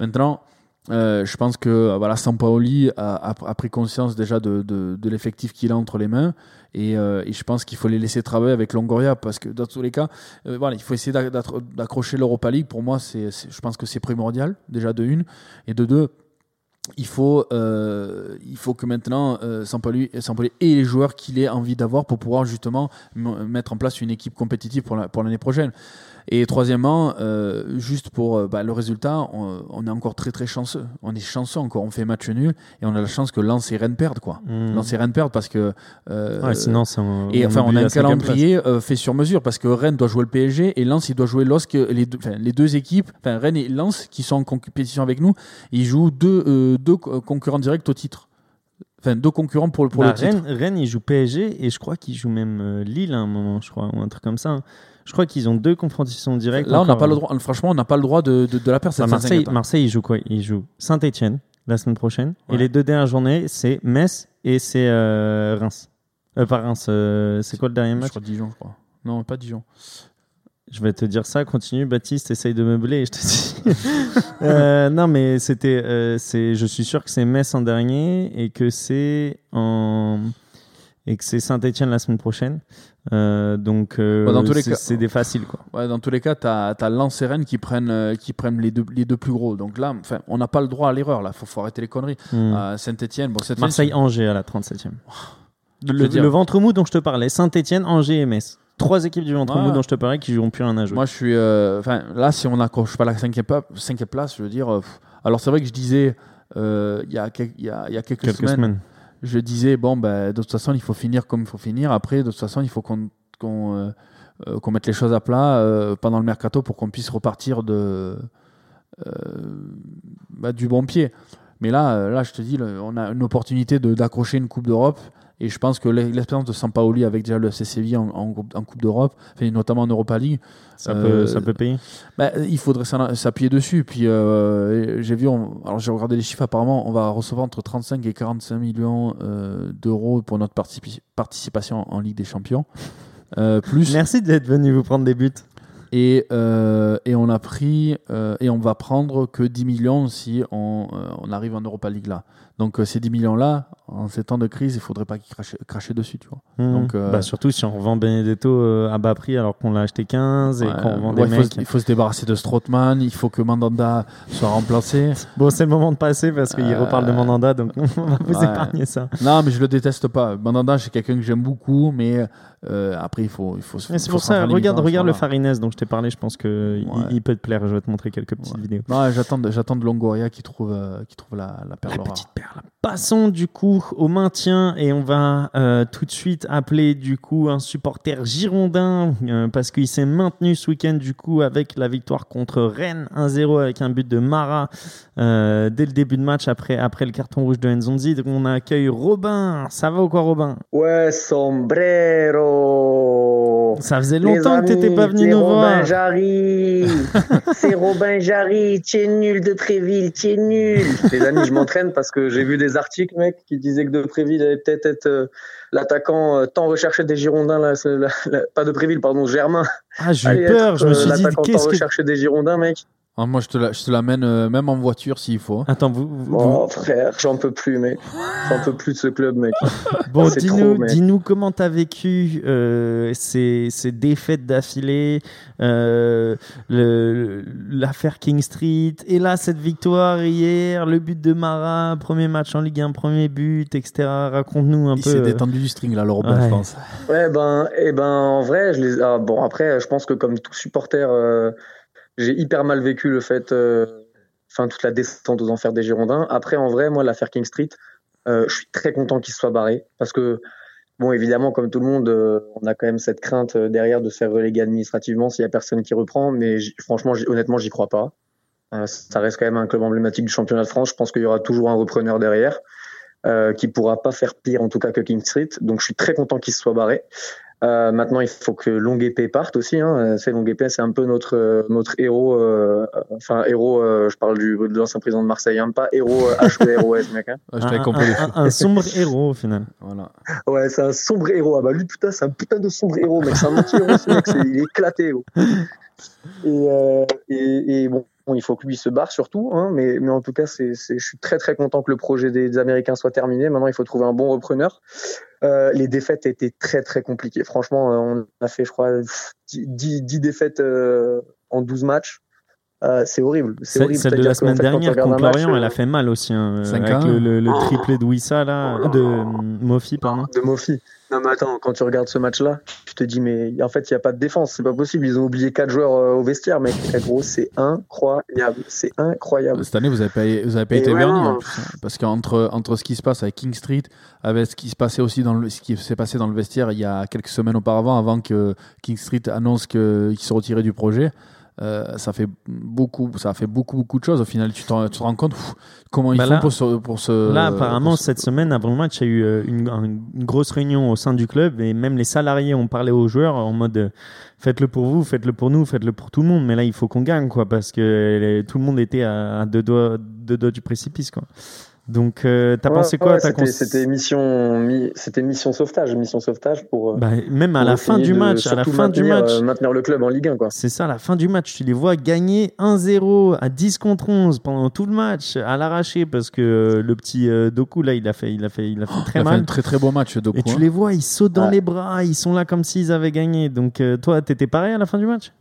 Maintenant, euh, je pense que euh, voilà, Sampaoli a, a, pris conscience déjà de, l'effectif qu'il a entre les mains, et, euh, et je pense qu'il faut les laisser travailler avec Longoria, parce que dans tous les cas, voilà, il faut essayer d'ac- d'accro- d'accrocher l'Europa League. Pour moi, c'est, je pense que c'est primordial, déjà de une, et de deux il faut, il faut que maintenant Sampaoli, ait les joueurs qu'il ait envie d'avoir pour pouvoir justement mettre en place une équipe compétitive pour l'année prochaine. Et troisièmement, euh, juste pour euh, bah, le résultat, on, on est encore très très chanceux. On est chanceux encore, on fait match nul et on a la chance que Lens et Rennes perdent quoi. Mmh. Lens et Rennes perdent parce que euh, Ouais, sinon, un- et enfin, on a un calendrier euh, fait sur mesure parce que Rennes doit jouer le PSG et Lens il doit jouer LOSC. Les deux, les deux équipes, enfin Rennes et Lens qui sont en compétition avec nous, ils jouent deux, deux co- concurrents directs au titre. Enfin, deux concurrents pour, pour Bah, le titre. Rennes, Rennes, ils jouent PSG et je crois qu'ils jouent même Lille à un moment, je crois, ou un truc comme ça. Je crois qu'ils ont deux confrontations directes. Là, on n'a pas le droit. Franchement, on n'a pas le droit de, de, de la perdre Marseille, 55. Marseille, ils jouent quoi? Ils jouent Saint-Etienne la semaine prochaine. Ouais. Et les deux dernières journées, c'est Metz et c'est euh, Reims. Euh, pas Reims, euh, c'est quoi le dernier Je match? crois Dijon, je crois. Non, pas Dijon. Je vais te dire ça, continue Baptiste, essaye de meubler, je te dis. Euh, non mais c'était, euh, c'est, je suis sûr que c'est Metz en dernier et que c'est en et que c'est Saint-Etienne la semaine prochaine. Euh, donc euh, c'est, des faciles quoi. Ouais, dans tous les cas, tu as, Lens et Rennes qui prennent, euh, qui prennent les, deux, les deux plus gros. Donc là, on n'a pas le droit à l'erreur. Là, faut, faut arrêter les conneries. Hmm. Euh, Saint-Etienne, bon, Marseille-Angers à la 37e. je Le, ventre mou dont je te parlais, Saint-Etienne, Angers et Metz. Trois équipes du ventre Ouais. mou dont je te parlais qui joueront plus rien à jouer. Moi, je suis. Enfin, là, si on n'accroche pas la cinquième, place, je veux dire. pff. alors, c'est vrai que je disais il y, a il y, a, il y a quelques, Quelques semaines, semaines. Je disais bon, ben, de toute façon, il faut finir comme il faut finir. Après, de toute façon, il faut qu'on euh, euh, mette les choses à plat euh, pendant le mercato pour qu'on puisse repartir de bah, du bon pied. Mais là, là, je te dis, on a une opportunité d'accrocher une Coupe d'Europe. Et je pense que l'e- l'expérience de Sampaoli avec déjà le FC Séville en, en, coupe- en Coupe d'Europe, enfin, notamment en Europa League, Ça, Euh, peut, ça peut payer. bah, il faudrait s'appuyer dessus. Puis euh, j'ai vu, on- alors j'ai regardé les chiffres. Apparemment, on va recevoir entre 35 et 45 millions euh, d'euros pour notre partici- participation en Ligue des Champions. Euh, plus Merci d'être venu vous prendre des buts. et, euh, et on a pris euh, et on va prendre que 10 millions si on, euh, on arrive en Europa League là. Donc euh, ces 10 millions là, en ces temps de crise, il faudrait pas qu'ils crachent cracher dessus, tu vois. Mhm. Donc, euh, bah, surtout si on revend Benedetto euh, à bas prix alors qu'on l'a acheté 15 et Ouais, qu'on revend ouais, des il, faut, mecs. se- il faut se débarrasser de Strootman, il faut que Mandanda soit remplacé. Bon, c'est le moment de passer parce qu'il Euh, reparle de Mandanda, donc on va vous ouais. épargner ça. Non, mais je le déteste pas. Mandanda, c'est quelqu'un que j'aime beaucoup, mais euh, après, il faut, il faut se Mais c'est pour ça, regarde, regarde le. Farines dont je t'ai parlé, je pense qu'il il peut te plaire. Je vais te montrer quelques petites vidéos. Non, j'attends, de- de Longoria qui trouve, qui trouve la, la perle La petite perle. Passons du coup au maintien et on va euh, tout de suite appeler du coup un supporter girondin euh, parce qu'il s'est maintenu ce week-end du coup avec la victoire contre Rennes 1-0 avec un but de Mara euh, dès le début de match après, après le carton rouge de Nzonzi. Donc on accueille Robin. Ça va ou quoi Robin? Ouais, sombrero. Ça faisait longtemps que t'étais pas venu c'est nous Robin voir. Jarry. c'est Robin Jarry. Tu es nul de Tréville, tu es nul. Les amis, je m'entraîne parce que j'ai vu des articles, mec, qui disaient que de Tréville allait peut-être être euh, l'attaquant euh, tant recherché des Girondins, là, c'est la- la- pas de Tréville, pardon, Germain. Ah, j'ai eu peur. être, Je me euh, suis dit, l'attaquant tant qu'est-ce que. recherché des Girondins, mec. Ah, moi, je te, la- je te l'amène euh, même en voiture s'il faut. hein. Attends, vous, vous- Oh, frère, j'en peux plus, mec. J'en peux plus de ce club, mec. Bon, dis-nous, dis-nous comment t'as vécu euh, ces, ces défaites d'affilée, euh, le- l'affaire King Street, et là cette victoire hier, le but de Mara, premier match en Ligue 1, premier but, etc. Raconte-nous un Il peu. s'est euh, détendu du string, là, le Robin, Ouais. je pense. Ouais, ben, eh ben, en vrai, je les. ah, bon, après, je pense que comme tout supporter, euh, j'ai hyper mal vécu le fait, euh, toute la descente aux enfers des Girondins. Après, en vrai, moi, l'affaire King Street, euh, je suis très content qu'il soit barré parce que, bon, évidemment, comme tout le monde, euh, on a quand même cette crainte derrière de se faire reléguer administrativement s'il y a personne qui reprend. Mais franchement, honnêtement, j'y crois pas. Euh, ça reste quand même un club emblématique du championnat de France. Je pense qu'il y aura toujours un repreneur derrière euh, qui pourra pas faire pire en tout cas que King Street. Donc je suis très content qu'il se soit barré. Euh, maintenant, il faut que Longue Épée parte aussi. Hein. C'est Longue Épée, c'est un peu notre euh, notre héros. euh, enfin, héros. euh, je parle du de l'ancien président de Marseille, hein, pas héros euh, H E R O S, mec. Hein. Ouais, je un, t'avais compris. un- un- un sombre héros au final. Voilà. Ouais, c'est un sombre héros. Ah bah lui, putain, c'est un putain de sombre héros, mec. C'est un anti-héros, ce mec. Il est éclaté. gros. Et, euh, et, et bon, bon, il faut que lui se barre surtout. Hein, mais, mais en tout cas, c'est, c'est, je suis très très content que le projet des, des Américains soit terminé. Maintenant, il faut trouver un bon repreneur. Euh, les défaites étaient très très compliquées. Franchement, euh, on a fait, je crois, 10, 10 défaites euh, en 12 matchs. Euh, c'est horrible. C'est horrible. celle de la semaine fait, dernière contre Lorient, elle a fait mal aussi, hein, 5 avec le, 1. le- le triplé de Wissa là, de Mofi, pardon. de Mofi. Non mais attends, quand tu regardes ce match-là, tu te dis mais en fait il y a pas de défense, c'est pas possible. Ils ont oublié quatre joueurs euh, au vestiaire, mec. Eh, gros, c'est incroyable, c'est incroyable. Cette année, vous n'avez pas, vous avez pas été vernis. hein. parce qu'entre entre ce qui se passe avec King Street, avec ce qui se passait aussi dans le, ce qui s'est passé dans le vestiaire il y a quelques semaines auparavant, avant que King Street annonce qu'il se retirait du projet, euh, ça fait beaucoup, ça a fait beaucoup beaucoup de choses. Au final, tu, te rends compte pff, comment ils Bah font là- pour se, pour se. Là, apparemment, cette semaine, avant le match, il y a eu euh, une, une grosse réunion au sein du club et même les salariés ont parlé aux joueurs en mode euh, faites-le pour vous, faites-le pour nous, faites-le pour tout le monde. Mais là, il faut qu'on gagne, quoi, parce que tout le monde était à, à deux, doigts, deux doigts du précipice, quoi. Donc, euh, t'as Ouais, pensé quoi ouais, T'as C'était cons- c'était mission, mi- c'était mission sauvetage, mission sauvetage pour. euh, Bah, Même à pour la fin du de match, à la fin du maintenir, match. euh, maintenir le club en Ligue 1, quoi. C'est ça, à la fin du match, tu les vois gagner 1-0 à 10 contre 11 pendant tout le match, à l'arraché, parce que euh, le petit euh, Doku, là, il a fait, il a fait, il a fait très Il a fait mal. un très très beau match, Doku. Et tu hein. les vois, ils sautent dans Ouais. les bras, ils sont là comme s'ils avaient gagné. Donc, euh, toi, t'étais pareil à la fin du match?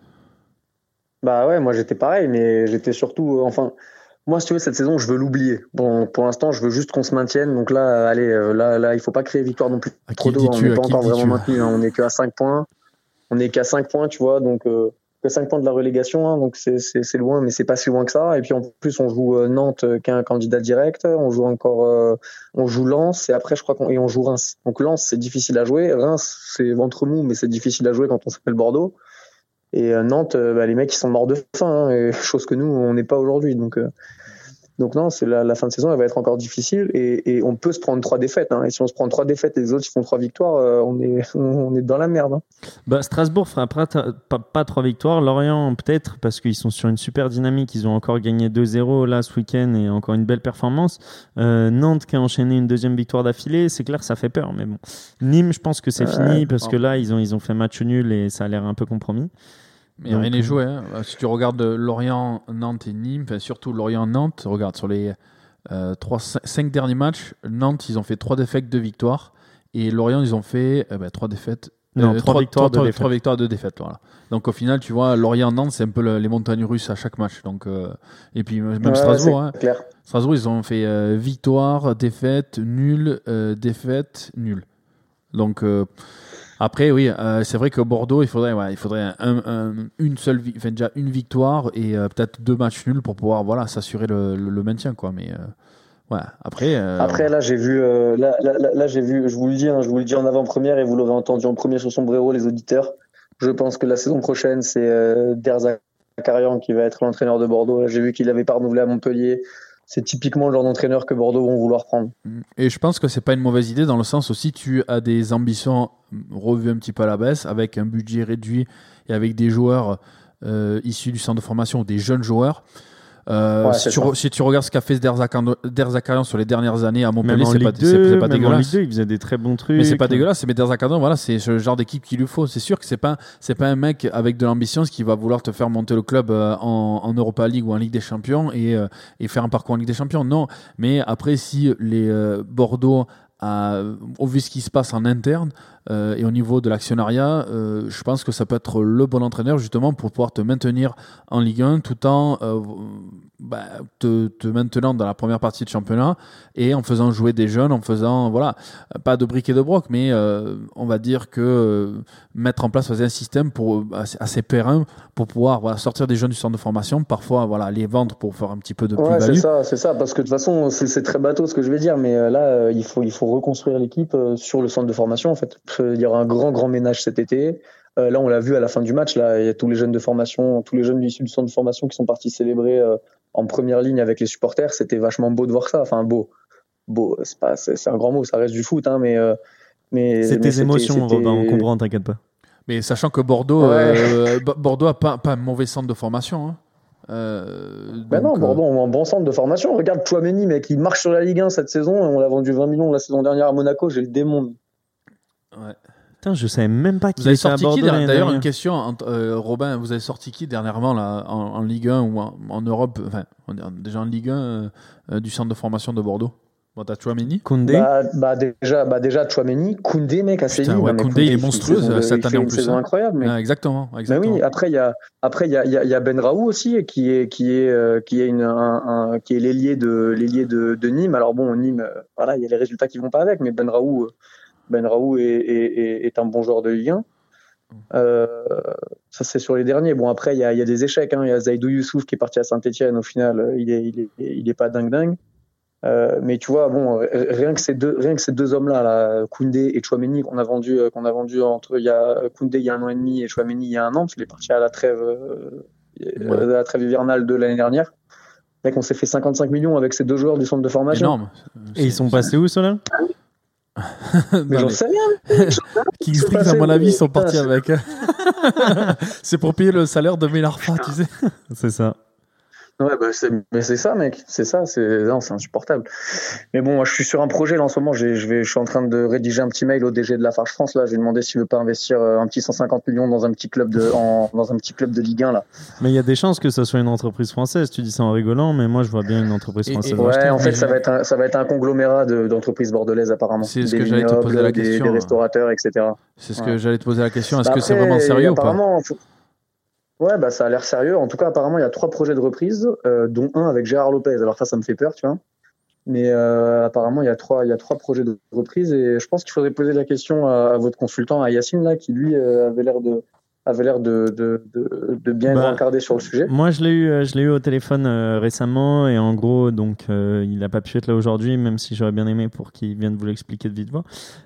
Bah ouais, moi j'étais pareil, mais j'étais surtout, euh, enfin, moi si tu veux cette saison, je veux l'oublier. Bon, pour l'instant, je veux juste qu'on se maintienne. Donc là, allez, euh, là, là, il faut pas créer victoire non plus À trop tôt. On n'est pas encore vraiment maintenu. hein. On est qu'à 5 points. On est qu'à 5 points, tu vois. Donc euh, que 5 points de la relégation. hein. donc c'est loin, mais c'est pas si loin que ça. Et puis en plus, on joue euh, Nantes, euh, qui est un candidat direct. On joue encore, euh, on joue Lens et après, je crois qu'on et on joue Reims. Donc Lens, c'est difficile à jouer. Reims, c'est ventre mou, mais c'est difficile à jouer quand on s'appelle Bordeaux. Et Nantes, bah, les mecs, ils sont morts de faim, hein, et chose que nous, on n'est pas aujourd'hui. Donc, donc non, c'est la, la fin de saison, elle va être encore difficile, et, et on peut se prendre trois défaites. Hein, et si on se prend trois défaites et les autres ils font trois victoires, euh, on est, on est dans la merde. Hein. Bah, Strasbourg fera pas, pas, pas trois victoires. Lorient, peut-être, parce qu'ils sont sur une super dynamique. Ils ont encore gagné 2-0 là ce week-end et encore une belle performance. Euh, Nantes qui a enchaîné une deuxième victoire d'affilée. C'est clair, ça fait peur. Mais bon. Nîmes, je pense que c'est fini parce que là, ils ont, ils ont fait match nul et ça a l'air un peu compromis. Mais Donc, rien n'est euh, joué. hein. Euh, Si tu regardes euh, Lorient, Nantes et Nîmes, enfin, surtout Lorient, Nantes, regarde sur les 5 derniers matchs, Nantes, ils ont fait 3 défaites, 2 victoires. Et Lorient, ils ont fait 3 défaites. Non, euh, trois trois- victoires, trois- deux trois- défaites. trois victoires, 2 défaites. Voilà. Donc au final, tu vois, Lorient-Nantes, c'est un peu le- les montagnes russes à chaque match. Donc, euh, et puis même Ouais, Strasbourg. hein. clair. Strasbourg, ils ont fait euh, victoire, défaite, nul, euh, défaite, nul. Donc euh, après, oui, euh, c'est vrai que Bordeaux, il faudrait, ouais, il faudrait un- un- une seule, déjà une victoire et euh, peut-être deux matchs nuls pour pouvoir, voilà, s'assurer le, maintien, quoi. Mais euh, ouais, après. Après, là, j'ai vu, là, là, là, j'ai vu, je vous le dis, hein, je vous le dis en avant-première et vous l'aurez entendu en premier sur Sombrero, les auditeurs. Je pense que la saison prochaine, c'est euh, Der Zakarian qui va être l'entraîneur de Bordeaux. J'ai vu qu'il avait pas renouvelé à Montpellier. C'est typiquement le genre d'entraîneur que Bordeaux vont vouloir prendre. Et je pense que c'est pas une mauvaise idée dans le sens aussi tu as des ambitions revues un petit peu à la baisse avec un budget réduit et avec des joueurs euh, issus du centre de formation des jeunes joueurs. Euh, Ouais, si, tu si tu regardes ce qu'a fait Der Zakarian sur les dernières années à Montpellier, c'est pas, c'est- c'est 2, pas même en Ligue dégueulasse. 2, ils faisaient des très bons trucs. Mais c'est pas dégueulasse, mais Der Zakarian, voilà, c'est ce genre d'équipe qu'il lui faut. C'est sûr que c'est pas, c'est pas un mec avec de l'ambition qui va vouloir te faire monter le club euh, en, en Europa League ou en Ligue des Champions et, euh, et faire un parcours en Ligue des Champions. Non, mais après, si les Bordeaux, a, au vu ce qui se passe en interne euh, et au niveau de l'actionnariat, euh, je pense que ça peut être le bon entraîneur justement pour pouvoir te maintenir en Ligue 1 tout en euh, bah, te, te maintenant dans la première partie de championnat et en faisant jouer des jeunes, en faisant voilà pas de briques et de broc, mais on va dire que mettre en place un système pour assez, périn pour pouvoir voilà, sortir des jeunes du centre de formation, parfois voilà les vendre pour faire un petit peu de Ouais, plus-value. c'est ça, c'est ça, parce que de toute façon, c'est très bateau ce que je vais dire, mais là, il faut, il faut reconstruire l'équipe sur le centre de formation, en fait. Euh, Il y aura un grand, grand ménage cet été. Euh, là, on l'a vu à la fin du match, là, il y a tous les jeunes de formation, tous les jeunes issus du centre de formation qui sont partis célébrer euh, en première ligne avec les supporters. C'était vachement beau de voir ça. Enfin, beau. Beau, c'est pas, c'est c'est un grand mot, ça reste du foot, hein, mais, euh, mais. C'est mais tes c'était- émotions, c'était- Robin, on comprend, t'inquiète pas. Mais sachant que Bordeaux, Ouais. euh, Bo- Bordeaux a pas, pas un mauvais centre de formation. Hein. Euh, Ben non, euh, Bordeaux ont un bon centre de formation. Regarde Chouameni, mec, il marche sur la Ligue 1 cette saison. On l'a vendu 20 millions la saison dernière à Monaco. J'ai le démon. Ouais. Putain, je savais même pas Vous qu'il avez était à sorti Bordeaux qui D'ailleurs, une question, entre- euh, Robin, vous avez sorti qui dernièrement là, en, en Ligue 1 ou en, en Europe, enfin, déjà en Ligue 1 euh, euh, du centre de formation de Bordeaux? Bon, t'as Chouameni? Koundé Bah, bah déjà, bah déjà Chouameni, Koundé, mec, à Putain, Séville. ouais, Koundé, il est monstrueux, de- cette année en une plus, saison hein. incroyable, mais. Ah, Exactement, Bah exactement. oui, après il y a après il y a, il y a, il y a Ben Raoult aussi qui est qui est euh, qui est une un, un- qui est l'ailier de l'ailier de, de Nîmes. Alors bon Nîmes voilà il y a les résultats qui vont pas avec, mais Ben Raoult euh, Ben Raoult est, est, est, est un bon joueur de Ligue 1. Euh, ça c'est sur les derniers. Bon après il y a, il y a des échecs. Hein. Il y a Zaidou Youssouf qui est parti à Saint-Etienne. Au final euh, il est il est il est pas dingue dingue. Euh, mais tu vois, bon, rien que ces deux, rien que ces deux hommes-là, là, Koundé et Chouameni, qu'on a vendu, qu'on a vendu entre, il y a Koundé il y a un an et demi et Chouameni il y a un an, parce qu'il est parti à la trêve, euh, Ouais. à la trêve hivernale de l'année dernière. Mec, on s'est fait 55 millions avec ces deux joueurs du centre de formation. Énorme. Et ils sont passés où, ceux-là Mais j'en sais rien. Kings sont Springs, à mon avis, ils sont partis avec. c'est pour payer le salaire de Mélarfa, tu sais. C'est ça. Ouais, bah c'est, mais c'est ça, mec. C'est ça. C'est, non, c'est insupportable. Mais bon, moi, je suis sur un projet là en ce moment. J'ai, je vais, je suis en train de rédiger un petit mail au DG de la Farge France là. Je vais demander s'il veut pas investir euh, un petit 150 millions dans un petit club de, en, dans un petit club de Ligue 1 là. Mais il y a des chances que ça soit une entreprise française. Tu dis ça en rigolant, mais moi je vois bien une entreprise Et- et- française. Ouais, en fait, ça va être un, ça va être un conglomérat de, d'entreprises bordelaises apparemment. C'est ce Des que j'allais te poser la des- question, Des, hein. restaurateurs, etc. C'est ce Ouais. que j'allais te poser la question. Est-ce Bah que c'est vraiment sérieux ou pas? apparemment, faut- Ouais, bah ça a l'air sérieux. En tout cas, apparemment, il y a trois projets de reprise, euh, dont un avec Gérard Lopez. Alors ça, ça me fait peur, tu vois. Mais euh, apparemment, il y a trois, il y a trois projets de reprise et je pense qu'il faudrait poser la question à, à votre consultant, à Yacine là, qui lui euh, avait l'air de, avait l'air de, de, de, de bien Bah, sur le sujet. Moi, je l'ai eu, euh, je l'ai eu au téléphone récemment et en gros, donc, il n'a pas pu être là aujourd'hui, même si j'aurais bien aimé pour qu'il vienne vous l'expliquer de vive voix.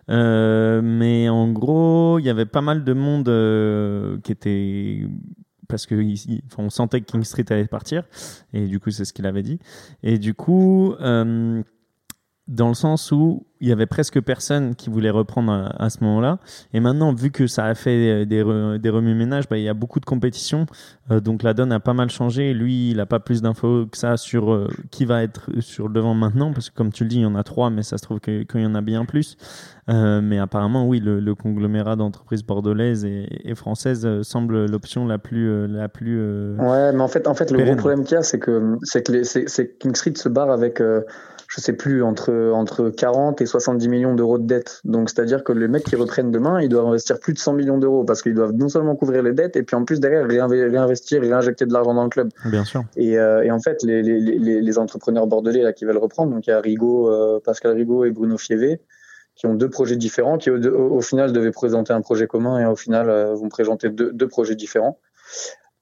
Euh, mais en gros, il y avait pas mal de monde qui était parce que on sentait que King Street allait partir et du coup, c'est ce qu'il avait dit. Et du coup, euh, dans le sens où il y avait presque personne qui voulait reprendre à, à ce moment-là. Et maintenant, vu que ça a fait des, re- des remue-ménages, bah, il y a beaucoup de compétitions. Euh, donc la donne a pas mal changé. Lui, il a pas plus d'infos que ça sur euh, qui va être sur le devant maintenant, parce que comme tu le dis, il y en a trois, mais ça se trouve qu'il y en a bien plus. Euh, mais apparemment, oui, le, le conglomérat d'entreprises bordelaises et, et françaises euh, semble l'option la plus, euh, la plus. euh, Ouais, mais en fait, en fait, le Pérenne. gros problème qu'il y a, c'est que, que, les- que King Street se barre avec, euh, je sais plus, entre, entre 40 et 70 millions d'euros de dettes. Donc, c'est-à-dire que les mecs qui reprennent demain, ils doivent investir plus de 100 millions d'euros parce qu'ils doivent non seulement couvrir les dettes et puis en plus derrière réinve- réinvestir, réinjecter de l'argent dans le club. Bien sûr. Et, euh, et en fait, les, les, les, les entrepreneurs bordelais là qui veulent reprendre, donc il y a Rigaud, euh, Pascal Rigaud et Bruno Fievé, qui ont deux projets différents, qui au, final devaient présenter un projet commun et au final euh, vont présenter deux, deux projets différents.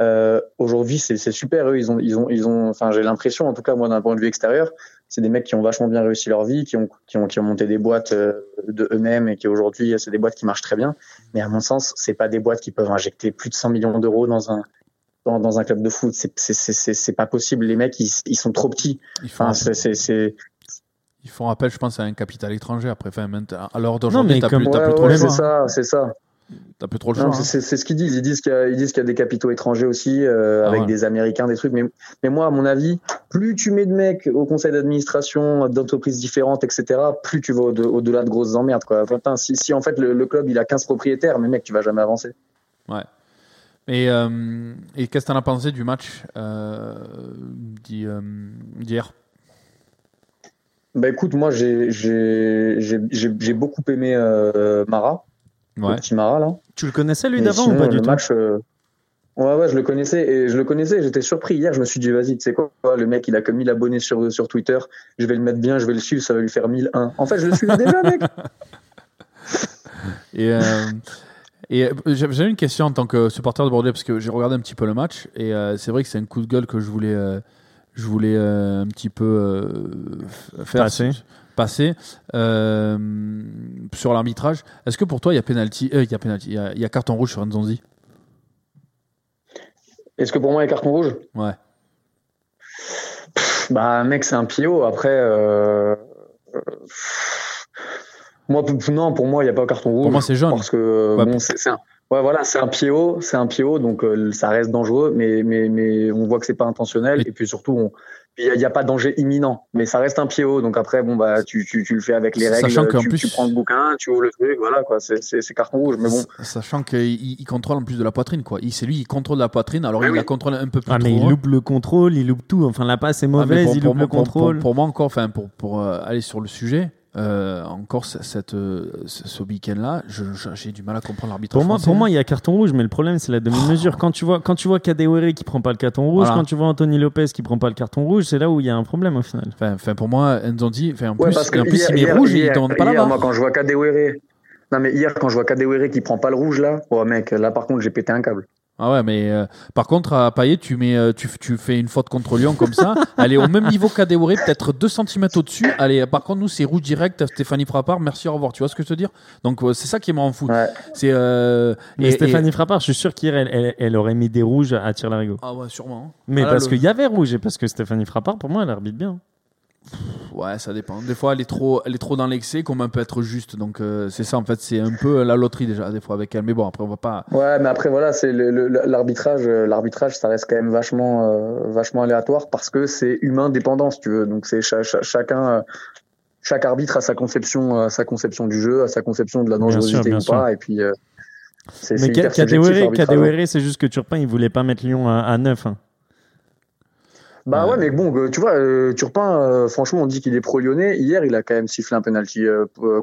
Euh, Aujourd'hui, c'est c'est super. Eux, ils ont, ils ont, ils ont. Enfin, j'ai l'impression, en tout cas moi, d'un point de vue extérieur, c'est des mecs qui ont vachement bien réussi leur vie, qui ont, qui ont, qui ont monté des boîtes euh, de eux-mêmes et qui aujourd'hui, c'est des boîtes qui marchent très bien. Mais à mon sens, c'est pas des boîtes qui peuvent injecter plus de 100 millions d'euros dans un dans, dans un club de foot. C'est c'est c'est c'est- c'est pas possible. Les mecs, ils, ils sont trop petits. Ils font, Enfin, c'est c'est c'est ils font appel, je pense, à un capital étranger. Après, enfin, à l'heure d'aujourd'hui, t'as plus, ouais, plus trop ouais, c'est hein. ça, c'est ça. T'as plus trop le Non, choix. c'est- hein. c'est ce qu'ils disent. Ils disent qu'il y, a- y des capitaux étrangers aussi, euh, Ah avec ouais. des Américains, des trucs. Mais, mais moi, à mon avis, plus tu mets de mecs au conseil d'administration, d'entreprises différentes, etc., plus tu vas au- au-delà de grosses emmerdes. Quoi. Enfin, si, si en fait le, le club il a 15 propriétaires, mais mec, tu vas jamais avancer. Ouais. Et, euh, et qu'est-ce que t'en as pensé du match euh, d'hi- d'hier? Bah écoute, moi j'ai beaucoup aimé Mara, Ouais. le petit Mara là. Tu le connaissais lui d'avant ou pas du le tout match, euh, Ouais, ouais, je le connaissais et je le connaissais. J'étais surpris hier. Je me suis dit, vas-y, tu sais quoi, le mec, il a que 1000 abonnés sur sur Twitter. Je vais le mettre bien, je vais le suivre, ça va lui faire 1001. En fait, je le suivais déjà, mec. Et, euh, et euh, j'avais une question en tant que supporter de Bordeaux parce que j'ai regardé un petit peu le match et euh, c'est vrai que c'est un coup de gueule que je voulais, euh, je voulais euh, un petit peu euh, faire Passer. Passer, euh, sur l'arbitrage. Est-ce que pour toi il y a penalty, euh, il y a il y a, il y a carton rouge sur Nzonzi? Est-ce que pour moi, il y a carton rouge? Ouais. Bah, mec, c'est un PO. Après, euh... moi, non, pour moi, il n'y a pas carton rouge. Pour moi c'est jaune. Parce que Ouais, bon, c'est un, ouais, voilà, c'est un PO, c'est un PO, donc euh, ça reste dangereux, mais mais mais on voit que c'est pas intentionnel, et puis surtout, on- il n'y a, il y a pas de danger imminent, mais ça reste un PO, donc après, bon bah, tu tu, tu le fais avec les règles, Sachant qu'en tu, plus- tu prends le bouquin, tu ouvres le truc, voilà quoi, c'est carton rouge, mais bon. Sachant qu'il il contrôle en plus de la poitrine quoi. Il- C'est lui qui contrôle la poitrine alors il oui. la contrôle un peu plus Ah, mais trop. il loupe le contrôle, il loupe tout. Enfin, la passe est Ah, mauvaise, pour- il pour loupe moi- le pour- pour- contrôle. Pour, moi encore, enfin pour, pour euh, aller sur le sujet, euh, encore ce- cette, euh, ce, ce week-end-là, j'ai du mal à comprendre l'arbitre. Pour moi, français. pour moi, il y a carton rouge, mais le problème, c'est la demi-mesure. Quand tu vois, quand tu vois Kadewere qui prend pas le carton rouge, Voilà. quand tu vois Anthony Lopez qui prend pas le carton rouge, c'est là où il y a un problème au final. Enfin, enfin, pour moi, Nzondi, enfin, en Ouais, plus, parce que en plus hier- il met hier- rouge et il demande pas la. Moi, quand je vois Kadewere, non mais hier, quand je vois Kadewere qui prend pas le rouge là, oh mec, là par contre, j'ai pété un câble. Ah ouais, mais euh, par contre, à Payet, tu, mets, euh, tu, tu fais une faute contre Lyon comme ça. elle est au même niveau qu'Adeore, peut-être 2 cm au-dessus. Allez, par contre, nous, c'est rouge direct. Stéphanie Frappard, merci, au revoir. Tu vois ce que je veux te dire? Donc, euh, c'est ça qui m'en fout. Ouais. C'est. euh, Mais et- Stéphanie Frappard, je suis sûr qu'hier, elle, elle, elle aurait mis des rouges à tir larigot. Ah ouais, sûrement. hein. Mais Ah là, parce le- qu'il y avait rouge et parce que Stéphanie Frappard, pour moi, elle arbitre bien. Ouais, ça dépend. Des fois, elle est trop, elle est trop dans l'excès, comme elle peut être juste. Donc, euh, c'est ça, en fait, c'est un peu la loterie déjà, des fois, avec elle. Mais bon, après, on va pas. Ouais, mais après voilà, c'est l'arbitrage. euh, L'arbitrage, ça reste quand même vachement, euh, vachement aléatoire parce que c'est humain dépendant, si tu veux. Donc c'est cha- cha- chacun, euh, chaque arbitre a sa conception, euh, sa conception du jeu, a sa conception de la Bien sûr, dangerosité bien ou pas. Et puis euh, c'est Mais Kadewere. Kadewere, c'est juste que Turpin, il voulait pas mettre Lyon à, à 9. hein. Bah Ouais. mais bon, euh, tu vois, euh, Turpin, euh, franchement, on dit qu'il est pro-lyonnais. Hier, il a quand même sifflé un penalty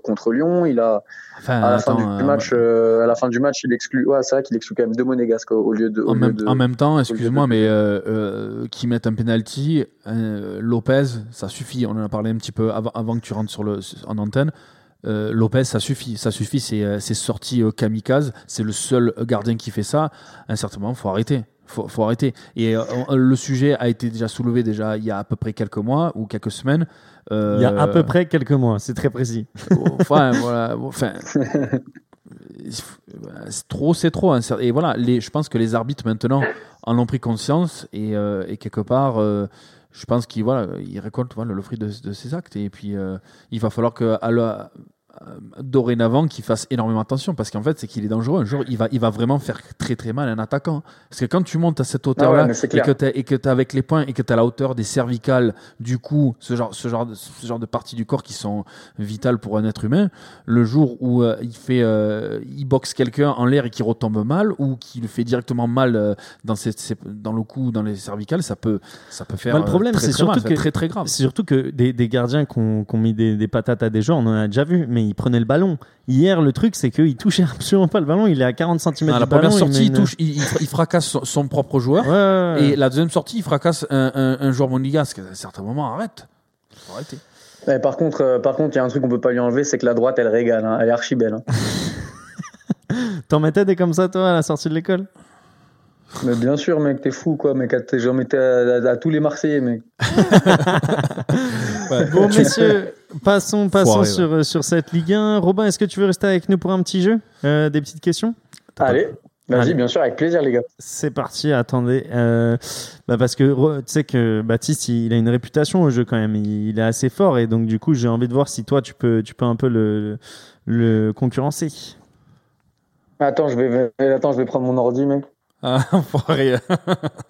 contre Lyon. Il a, Enfin, à la attends, fin du match, euh, à la fin du match, il exclut. Ouais, c'est vrai qu'il exclut quand même deux monégasques au, lieu de. Au en, lieu même, de... en même temps, excuse-moi, mais euh, euh, qui mettent un penalty, Lopez, ça suffit. On en a parlé un petit peu avant, avant que tu rentres sur le, en antenne. Euh, Lopez, ça suffit, ça suffit. C'est c'est sorti euh, kamikaze. C'est le seul gardien qui fait ça. À un certain moment, faut arrêter. Faut, faut arrêter. Et euh, on- le sujet a été déjà soulevé déjà il y a à peu près quelques mois ou quelques semaines. Euh, Il y a à peu près quelques mois, c'est très précis. enfin voilà enfin c'est trop c'est trop hein. et voilà les, je pense que les arbitres maintenant en ont pris conscience et, euh, et quelque part euh, je pense qu'ils voilà, ils récoltent voilà, le fruit de, de ces actes et puis euh, il va falloir que à la- euh, dorénavant qu'il fasse énormément attention parce qu'en fait c'est qu'il est dangereux. Un jour il va, il va vraiment faire très très mal à un attaquant. Parce que quand tu montes à cette hauteur Ah là ouais, c'est et que tu et que avec les points et que tu as la hauteur des cervicales du cou ce genre ce genre de, ce genre de parties du corps qui sont vitales pour un être humain le jour où euh, il fait euh, il boxe quelqu'un en l'air et qu'il retombe mal ou qu'il le fait directement mal euh, dans ses, ses- dans le cou dans les cervicales ça peut ça peut faire Bah, le euh, problème, très, c'est très surtout mal, c'est que- très très grave. C'est surtout que des, des gardiens qui ont, qui ont mis des, des patates à des joueurs, on en a déjà vu, mais ils prenaient le ballon. Hier, le truc, c'est qu'il touchait absolument pas le ballon. Il est à 40 cm Ah, la première il sortie il, une- touche il, il- il fracasse son, son propre joueur Ouais, ouais, ouais. et la deuxième sortie il fracasse un, un, un joueur monégasque à un certain moment arrête Faut arrêter Ouais, par contre, euh, par contre, il y a un truc qu'on peut pas lui enlever, c'est que la droite, elle régale. hein. Elle est archi belle. hein. T'en mettais des comme ça, toi, à la sortie de l'école? Mais bien sûr, mec, t'es fou, quoi. Mec, t'es- j'en mettais à, à- à tous les Marseillais, mec. Bon, messieurs, passons, passons Foiré, sur, euh, sur cette Ligue 1. Robin, est-ce que tu veux rester avec nous pour un petit jeu Euh, Des petites questions? Allez, vas-y, bien sûr, avec plaisir, les gars. C'est parti, attendez. Euh, bah parce que tu sais que Baptiste, il, il a une réputation au jeu quand même. Il, il est assez fort et donc du coup, j'ai envie de voir si toi, tu peux, tu peux un peu le, le concurrencer. Attends, je vais, attends, je vais prendre mon ordi, mec. ah.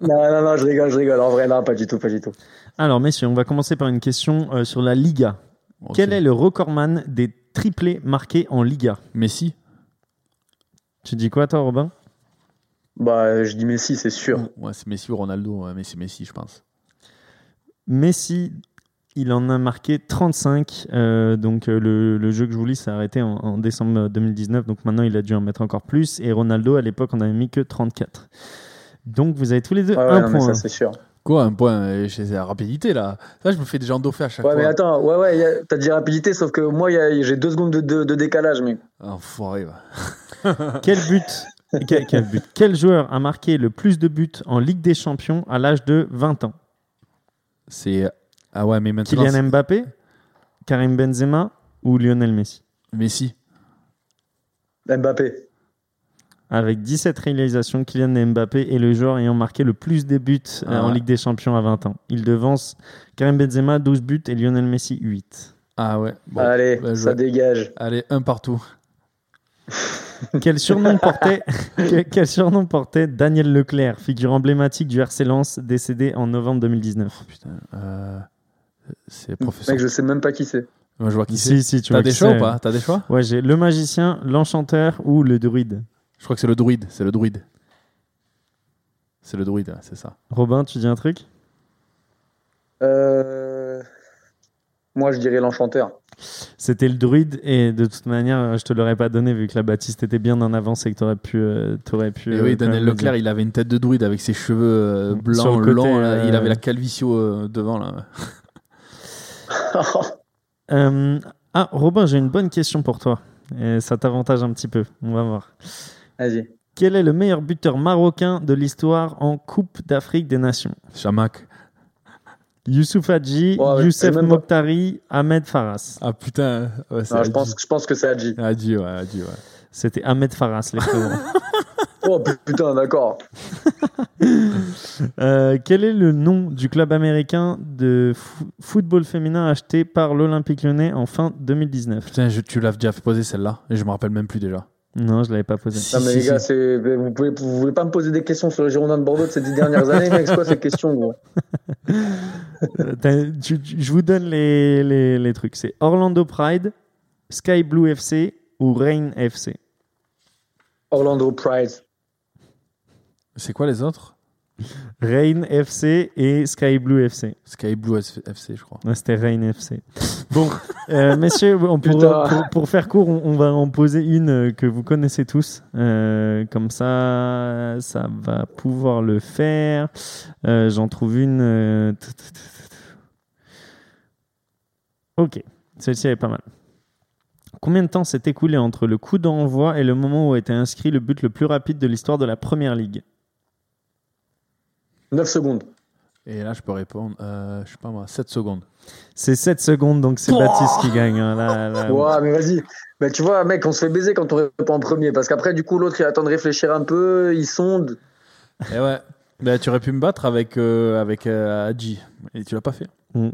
Non, non, non, je rigole, je rigole. En vrai, non, pas du tout, pas du tout. Alors, messieurs, on va commencer par une question euh, sur la Liga. Quel est le recordman des triplés marqués en Liga? Messi Tu dis quoi, toi, Robin? Bah, je dis Messi, c'est sûr. ouais c'est Messi ou Ronaldo mais c'est Messi je pense Messi, il en a marqué 35. euh, donc euh, le, le jeu que je vous lis s'est arrêté en, en décembre 2019. Donc maintenant, il a dû en mettre encore plus. Et Ronaldo, à l'époque, on avait mis que 34. Donc vous avez tous les deux Ouais, ouais, un non, mais point. ça, c'est sûr. Quoi, un point euh, chez la rapidité là? Ça, je me fais déjà endoffer à chaque Ouais, fois. mais attends, ouais, ouais, a- t'as dit rapidité, sauf que moi, j'ai deux secondes de, de, de décalage, mec. Enfoiré, va. Quel but quel, quel but? Quel joueur a marqué le plus de buts en Ligue des Champions à l'âge de 20 ans? C'est. Ah ouais, mais maintenant. Kylian Mbappé, Karim Benzema ou Lionel Messi Messi. Mbappé. Avec 17 réalisations, Kylian Mbappé est le joueur ayant marqué le plus de buts euh, Ah en ouais. Ligue des Champions à 20 ans. Il devance Karim Benzema 12 buts et Lionel Messi 8. Ah ouais. Bon, Allez, bah, ça dégage. Allez, un partout. Quel surnom portait quel, surnom portait Daniel Leclerc, figure emblématique du RC Lens, décédé en novembre 2019 Putain. Euh, c'est professeur. Mec, je sais même pas qui c'est. Moi, je vois qui Si, c'est. si, tu T'as des choix ou pas T'as des choix Ouais, j'ai le magicien, l'enchanteur ou le druide. Je crois que c'est le druide. C'est le druide. C'est le druide, ouais, c'est ça. Robin, tu dis un truc? Euh... Moi, je dirais l'enchanteur. C'était le druide et de toute manière, je te l'aurais pas donné vu que la Baptiste était bien en avance et que t'aurais pu, euh, t'aurais pu. Et euh, oui, quand Daniel Leclerc, dire. il avait une tête de druide avec ses cheveux euh, blancs, côté, longs. là. euh, Il avait la calvitie euh, devant là. Euh, ah, Robin, j'ai une bonne question pour toi. Et ça t'avantage un petit peu. On va voir. Vas-y. Quel est le meilleur buteur marocain de l'histoire en Coupe d'Afrique des Nations? Chamac. Youssouf Hadji, Ouais, ouais, Youssef Mokhtari, Ahmed Faras. Ah putain. Ouais, c'est Non, je, pense, je pense que c'est Hadji. Hadji, ouais, Hadji, ouais. C'était Ahmed Faras, les frérots. Oh putain, d'accord. Euh, quel est le nom du club américain de fo- football féminin acheté par l'Olympique lyonnais en fin 2019 Putain, je- tu l'as déjà posé celle-là et je me rappelle même plus déjà. Non, je l'avais pas posé. Si, Non, mais si, les gars, si. vous pouvez, vous voulez pas me poser des questions sur le Girondin de Bordeaux de ces dix dernières années, mec? C'est quoi ces questions, gros? T'as- tu- tu- je vous donne les, les, les trucs. C'est Orlando Pride, Sky Blue FC ou Rain FC. Orlando Pride. C'est quoi les autres? Rain FC et Sky Blue FC. Sky Blue FC, je crois. Ouais, C'était Rain FC. Bon, euh, messieurs, on pour, Putain. pour, pour faire court, on, on va en poser une euh, que vous connaissez tous. Euh, comme ça, ça va pouvoir le faire. Euh, J'en trouve une. Ok, celle-ci elle est pas mal. Combien de temps s'est écoulé entre le coup d'envoi et le moment où a été inscrit le but le plus rapide de l'histoire de la Première Ligue? 9 secondes. Et là, je peux répondre, euh, je sais pas moi, 7 secondes. C'est 7 secondes, donc c'est Oh Baptiste qui gagne. hein. Là, là, Ouais, mais vas-y. Mais tu vois, mec, on se fait baiser quand on répond en premier. Parce qu'après, du coup, l'autre, il attend de réfléchir un peu, il sonde. Et ouais. Bah, tu aurais pu me battre avec, euh, avec euh, Hadji. Et tu l'as pas fait. Mm.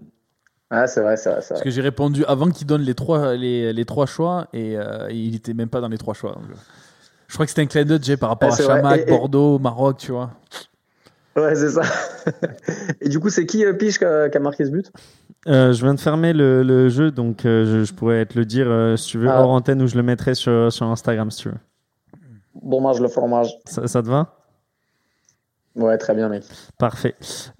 Ah, c'est vrai, c'est vrai, c'est Parce vrai. que j'ai répondu avant qu'il donne les trois, les, les trois choix et euh, il était même pas dans les trois choix. donc, je crois que c'était un clin d'œil par rapport Ouais, à vrai. Chamac, Et- et- Bordeaux, Maroc, tu vois. Ouais, c'est ça. Et du coup, c'est qui, euh, Piche, qui a, qui a marqué ce but? Euh, je viens de fermer le, le jeu, donc euh, je, je pourrais te le dire euh, si tu veux Ah. hors antenne ou je le mettrai sur, sur Instagram si tu veux. Bon mange le fromage. Ça, ça te va? Ouais, très bien, mec. Parfait.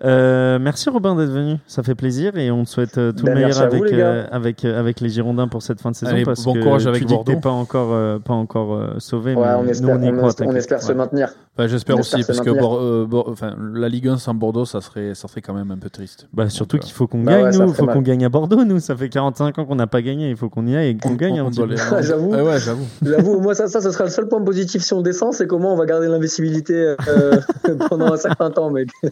Euh, merci Robin d'être venu, ça fait plaisir et on te souhaite euh, tout Ben, le meilleur vous, avec, les euh, avec, euh, avec les Girondins pour cette fin de saison. Allez, parce bon que courage tu avec dis que t'es pas encore, euh, pas encore euh, sauvé, Ouais, mais on espère, nous on y on, croit. on espère se maintenir. Bah, J'espère On aussi, parce que. Bor- euh, Bor- enfin, la Ligue 1 sans Bordeaux, ça serait, ça serait quand même un peu triste. Bah, surtout qu'il faut qu'on Bah gagne, ouais, nous. Il faut qu'on gagne à Bordeaux, nous. Ça fait 45 ans qu'on n'a pas gagné. Il faut qu'on y aille et qu'on on- gagne. on un petit les- peu. J'avoue. Ouais, ouais, j'avoue. Moi, ça, ça, ce sera le seul point positif si on descend, c'est comment on va garder l'invisibilité euh, pendant un certain temps, mec.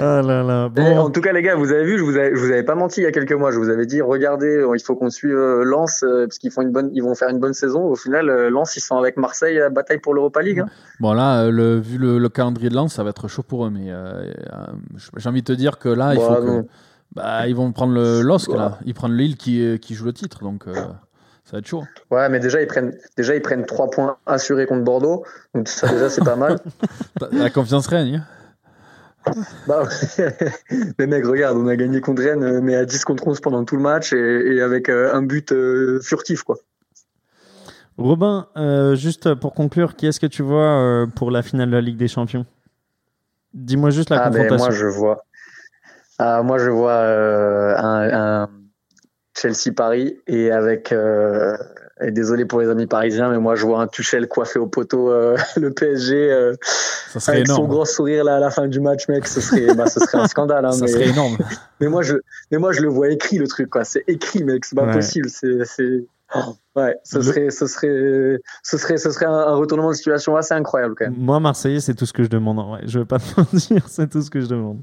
Ah là là. Et Bon. en tout cas, les gars, vous avez vu, je vous avais, je vous avais pas menti il y a quelques mois. Je vous avais dit, regardez, il faut qu'on suive euh, Lens euh, parce qu'ils font une bonne, ils vont faire une bonne saison. Au final, euh, Lens, ils sont avec Marseille à la bataille pour l'Europa League. hein. Bon, là, euh, le, vu le, le calendrier de Lens, ça va être chaud pour eux. Mais euh, euh, j'ai envie de te dire que là, il Bah, que. Bah, ils vont prendre le LOSC, Bah. là. Ils prennent Lille qui, euh, qui joue le titre. Donc, euh, ça va être chaud. Ouais, mais déjà ils prennent, déjà ils prennent trois points assurés contre Bordeaux. Donc ça déjà c'est pas mal. La confiance règne. hein. Bah, ouais. mais mec, regarde, on a gagné contre Rennes, mais à 10 contre 11 pendant tout le match et, et avec un but euh, furtif quoi. Robin, euh, juste pour conclure, qui est-ce que tu vois euh, pour la finale de la Ligue des Champions? Dis-moi juste la ah ben confrontation. moi je vois, ah, moi je vois euh, un, un Chelsea Paris et avec euh, et désolé pour les amis parisiens, mais moi je vois un Tuchel coiffé au poteau, euh, le PSG euh, Ça serait avec son gros sourire là à la fin du match, mec, ce serait, bah, ce serait un scandale. Hein, Ça mais... serait énorme. Mais moi, je, mais moi, je le vois écrit le truc, quoi. C'est écrit, mec. C'est pas Ouais. possible. C'est, c'est, ouais. Ce serait, ce serait, ce serait, ce serait un, retournement de situation assez incroyable, quand même. Moi, Marseillais, c'est tout ce que je demande. En vrai. Je vais pas te mentir, c'est tout ce que je demande.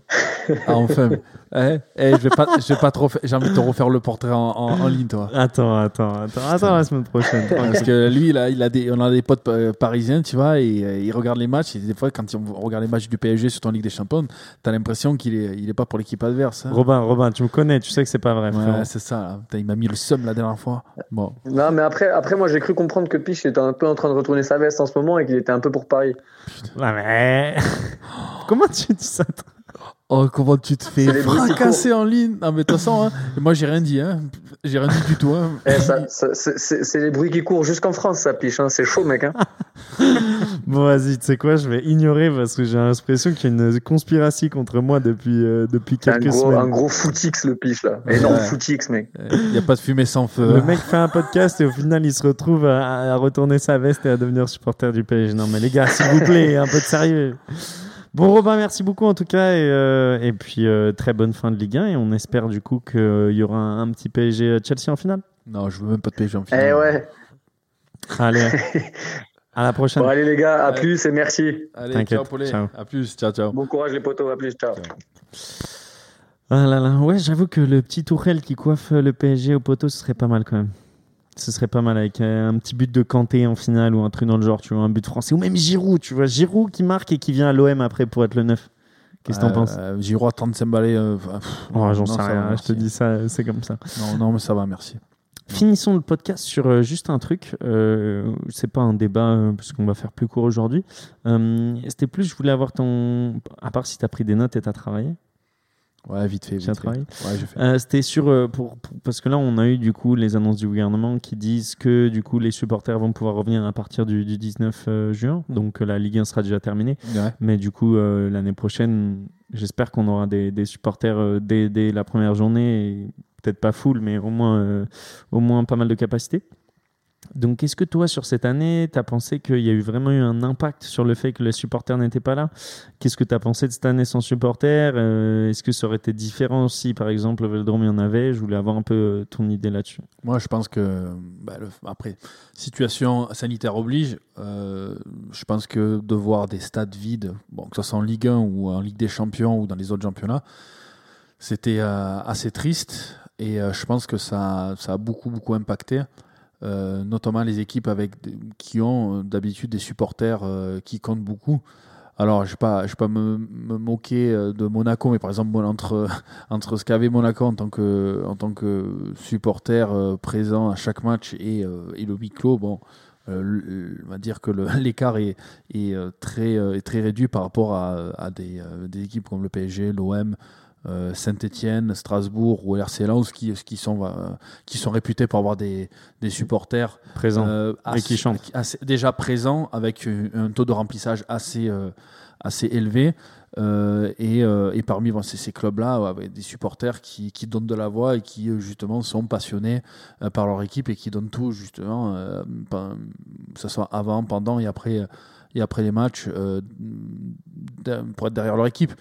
Ah, enfin. Eh, eh, je vais pas, je vais pas trop. J'ai envie de te refaire le portrait en, en, en ligne, toi. Attends, attends, attends, attends la semaine prochaine. Parce que lui, là, il a des, on a des potes euh, parisiens, tu vois, et euh, il regarde les matchs. Et des fois, quand on regarde les matchs du PSG sur ton Ligue des Champions, t'as l'impression qu'il est, il est pas pour l'équipe adverse. hein. Robin, Robin, tu me connais, tu sais que c'est pas vrai. Ouais, c'est ça. là. Putain, il m'a mis le seum la dernière fois. Bon. Non, mais après, après, moi, j'ai cru comprendre que Piche était un peu en train de retourner sa veste en ce moment et qu'il était un peu pour Paris. Ouais, mais... Comment tu dis ça toi? Oh, comment tu te fais fracasser en ligne Non, mais de toute façon, hein, moi, j'ai rien dit. Hein. J'ai rien dit du tout. Hein. Eh, c'est, les bruits qui courent jusqu'en France, ça Piche. Hein. C'est chaud, mec. Hein. Bon, vas-y, tu sais quoi, je vais ignorer parce que j'ai l'impression qu'il y a une conspiration contre moi depuis, euh, depuis C'est un quelques gros, semaines. un gros footix, le Piche, là. Énorme Ouais. footix, mec. Il n'y a pas de fumée sans feu. Le hein. mec fait un podcast et au final il se retrouve à, à retourner sa veste et à devenir supporter du PSG. Non mais les gars, s'il vous plaît, un peu de sérieux. Bon Robin, merci beaucoup en tout cas et, euh, et puis euh, très bonne fin de Ligue 1 et on espère du coup qu'il y aura un, un petit PSG Chelsea en finale. Non, je veux même pas de PSG en finale. Eh ouais. Allez, à la prochaine. Bon, allez, les gars, à Ouais. plus et merci. Allez, T'inquiète, ciao, Paulet. ciao. À plus. Ciao, ciao. Bon courage, les potos. À plus. Ciao. Ah là là, ouais, j'avoue que le petit Tourelle qui coiffe le PSG au poteau, ce serait pas mal quand même. Ce serait pas mal avec euh, un petit but de Kanté en finale ou un truc dans le genre, tu vois, un but français. Ou même Giroud, tu vois, Giroud qui marque et qui vient à l'OM après pour être le 9. Qu'est-ce que t'en Euh, penses euh, Giroud à 35 balais. euh, Oh, J'en sais rien, va, je te dis ça, c'est comme ça. Non, non, mais ça va, merci. Finissons le podcast sur euh, juste un truc. C'est pas un débat parce qu'on va faire plus court aujourd'hui. C'était plus, je voulais avoir ton. À part si t'as pris des notes et t'as travaillé. Ouais, vite fait. Vite fait. Ouais. Euh, C'était sur euh, pour, pour- parce que là on a eu du coup les annonces du gouvernement qui disent que du coup les supporters vont pouvoir revenir à partir du, du 19 euh, juin, donc euh, la Ligue 1 sera déjà terminée. Ouais. Mais du coup l'année prochaine, j'espère qu'on aura des, des supporters dès, dès la première journée, peut-être pas full, mais au moins au moins pas mal de capacité. Donc, est-ce que toi, sur cette année, tu as pensé qu'il y a eu vraiment eu un impact sur le fait que les supporters n'étaient pas là? Qu'est-ce que tu as pensé de cette année sans supporters? Euh, Est-ce que ça aurait été différent si, par exemple, le Vélodrome, il y en avait? Je voulais avoir un peu euh, ton idée là-dessus. Moi, je pense que, bah, après, situation sanitaire oblige, euh, je pense que de voir des stades vides, que ce soit en Ligue 1 ou en Ligue des Champions ou dans les autres championnats, c'était assez triste et je pense que ça, ça a beaucoup, beaucoup impacté. Euh, notamment les équipes avec qui ont euh, d'habitude des supporters euh, qui comptent beaucoup. Alors, je ne vais pas, je pas me, moquer de Monaco, mais par exemple, entre, entre ce qu'avait Monaco en tant que, en tant que supporter présent à chaque match et, et le huis clos, bon, on va dire que l'écart est, est, très, est très réduit par rapport à, à des, des équipes comme le PSG, l'OM, euh, Saint-Etienne, Strasbourg ou RC Lens qui, qui, sont, euh, qui sont réputés pour avoir des, des supporters Présent. euh, Et qui chantent. assez- déjà présents avec un, taux de remplissage assez, assez élevé. Et, et parmi bon, ces, ces clubs-là, ouais, des supporters qui, qui donnent de la voix et qui justement sont passionnés par leur équipe et qui donnent tout justement, que ce soit avant, pendant et après, et après les matchs, pour être derrière leur équipe.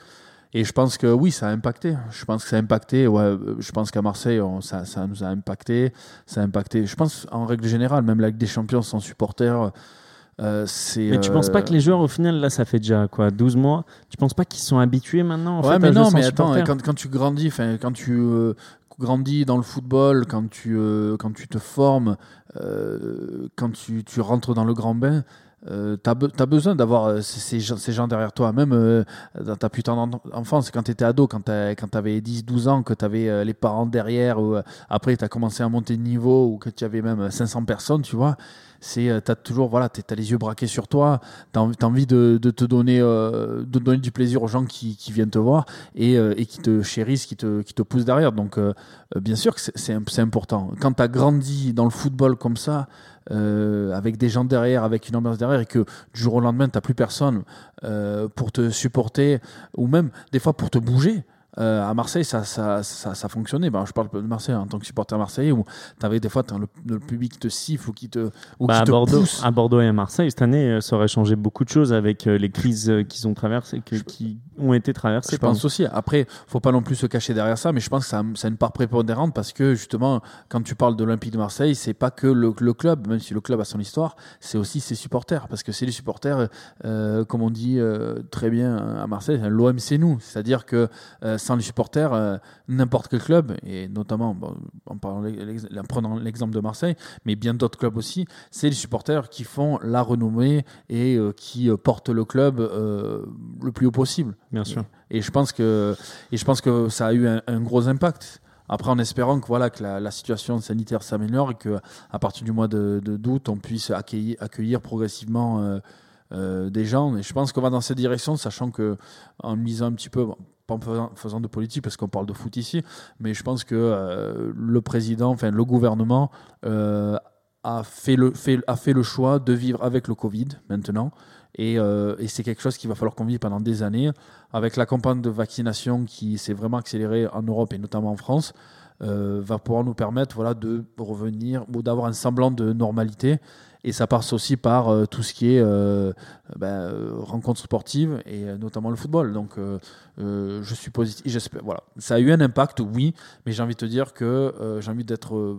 Et je pense que oui, ça a impacté. Je pense que ça a impacté. Ouais, euh, je pense qu'à Marseille, on- ça, ça nous a impacté. Ça a impacté. Je pense en règle générale, même la Ligue des Champions sans supporters, euh. Mais tu penses pas euh, que les joueurs, au final, là, ça fait déjà quoi 12 mois Tu penses pas qu'ils sont habitués maintenant en ouais, fait, mais à non, mais attends, quand, quand tu grandis, quand tu euh, grandis dans le football, quand tu, euh, quand tu te formes, euh, quand tu, tu rentres dans le grand bain, euh, tu besoin d'avoir euh, ces, gens, derrière toi. Même euh, dans ta putain d'enfance, quand tu étais ado, quand tu avais 10-12 ans, que tu avais les parents derrière, ou euh, après tu as commencé à monter de niveau, ou que tu avais même 500 personnes, tu vois c'est euh, t'as toujours voilà t'as les yeux braqués sur toi t'as as envie de, te donner euh, de donner du plaisir aux gens qui, viennent te voir et, euh, et qui te chérissent qui te, poussent derrière. Donc bien sûr que c'est important. Quand tu as grandi dans le football comme ça avec des gens derrière avec une ambiance derrière et que du jour au lendemain t'as plus personne pour te supporter ou même des fois pour te bouger euh, à Marseille, ça, ça, ça, ça fonctionnait. Ben, je parle de Marseille en tant que supporter marseillais où tu avais des fois le, le, public qui te siffle ou qui te, ou bah, qui à, te Bordeaux, pousse. à Bordeaux et à Marseille, cette année, ça aurait changé beaucoup de choses avec euh, les crises qu'ils ont traversées, que, qui ont été traversées. Je pense aussi. Après, faut pas non plus se cacher derrière ça, mais je pense que ça, ça a une part prépondérante parce que justement, quand tu parles de l'Olympique de Marseille, c'est pas que le, le, club, même si le club a son histoire, c'est aussi ses supporters. Parce que c'est les supporters, euh, comme on dit euh, très bien à Marseille, l'OM c'est nous. C'est-à-dire que euh, sans les supporters, euh, n'importe quel club, et notamment bon, en, parlant, en prenant l'exemple de Marseille, mais bien d'autres clubs aussi, c'est les supporters qui font la renommée et euh, qui portent le club euh, le plus haut possible. Bien sûr. Et, et, je pense que, et je pense que ça a eu un, un gros impact. Après, en espérant que, voilà, que la, la situation sanitaire s'améliore et qu'à partir du mois de, d'août, on puisse accueillir, accueillir progressivement euh, euh, des gens. Et je pense qu'on va dans cette direction, sachant que en misant un petit peu, bon, en faisant, de politique parce qu'on parle de foot ici, mais je pense que euh, le président, enfin le gouvernement euh, a, fait le, fait, a fait le choix de vivre avec le Covid maintenant. Et, euh, et c'est quelque chose qu'il va falloir qu'on vive pendant des années. Avec la campagne de vaccination qui s'est vraiment accélérée en Europe et notamment en France, va pouvoir nous permettre voilà, de revenir ou d'avoir un semblant de normalité. Et ça passe aussi par euh, tout ce qui est euh, ben, rencontres sportives et euh, notamment le football. Donc euh, je suis positif. J'espère. Voilà, ça a eu un impact, oui, mais j'ai envie de te dire que euh, j'ai envie d'être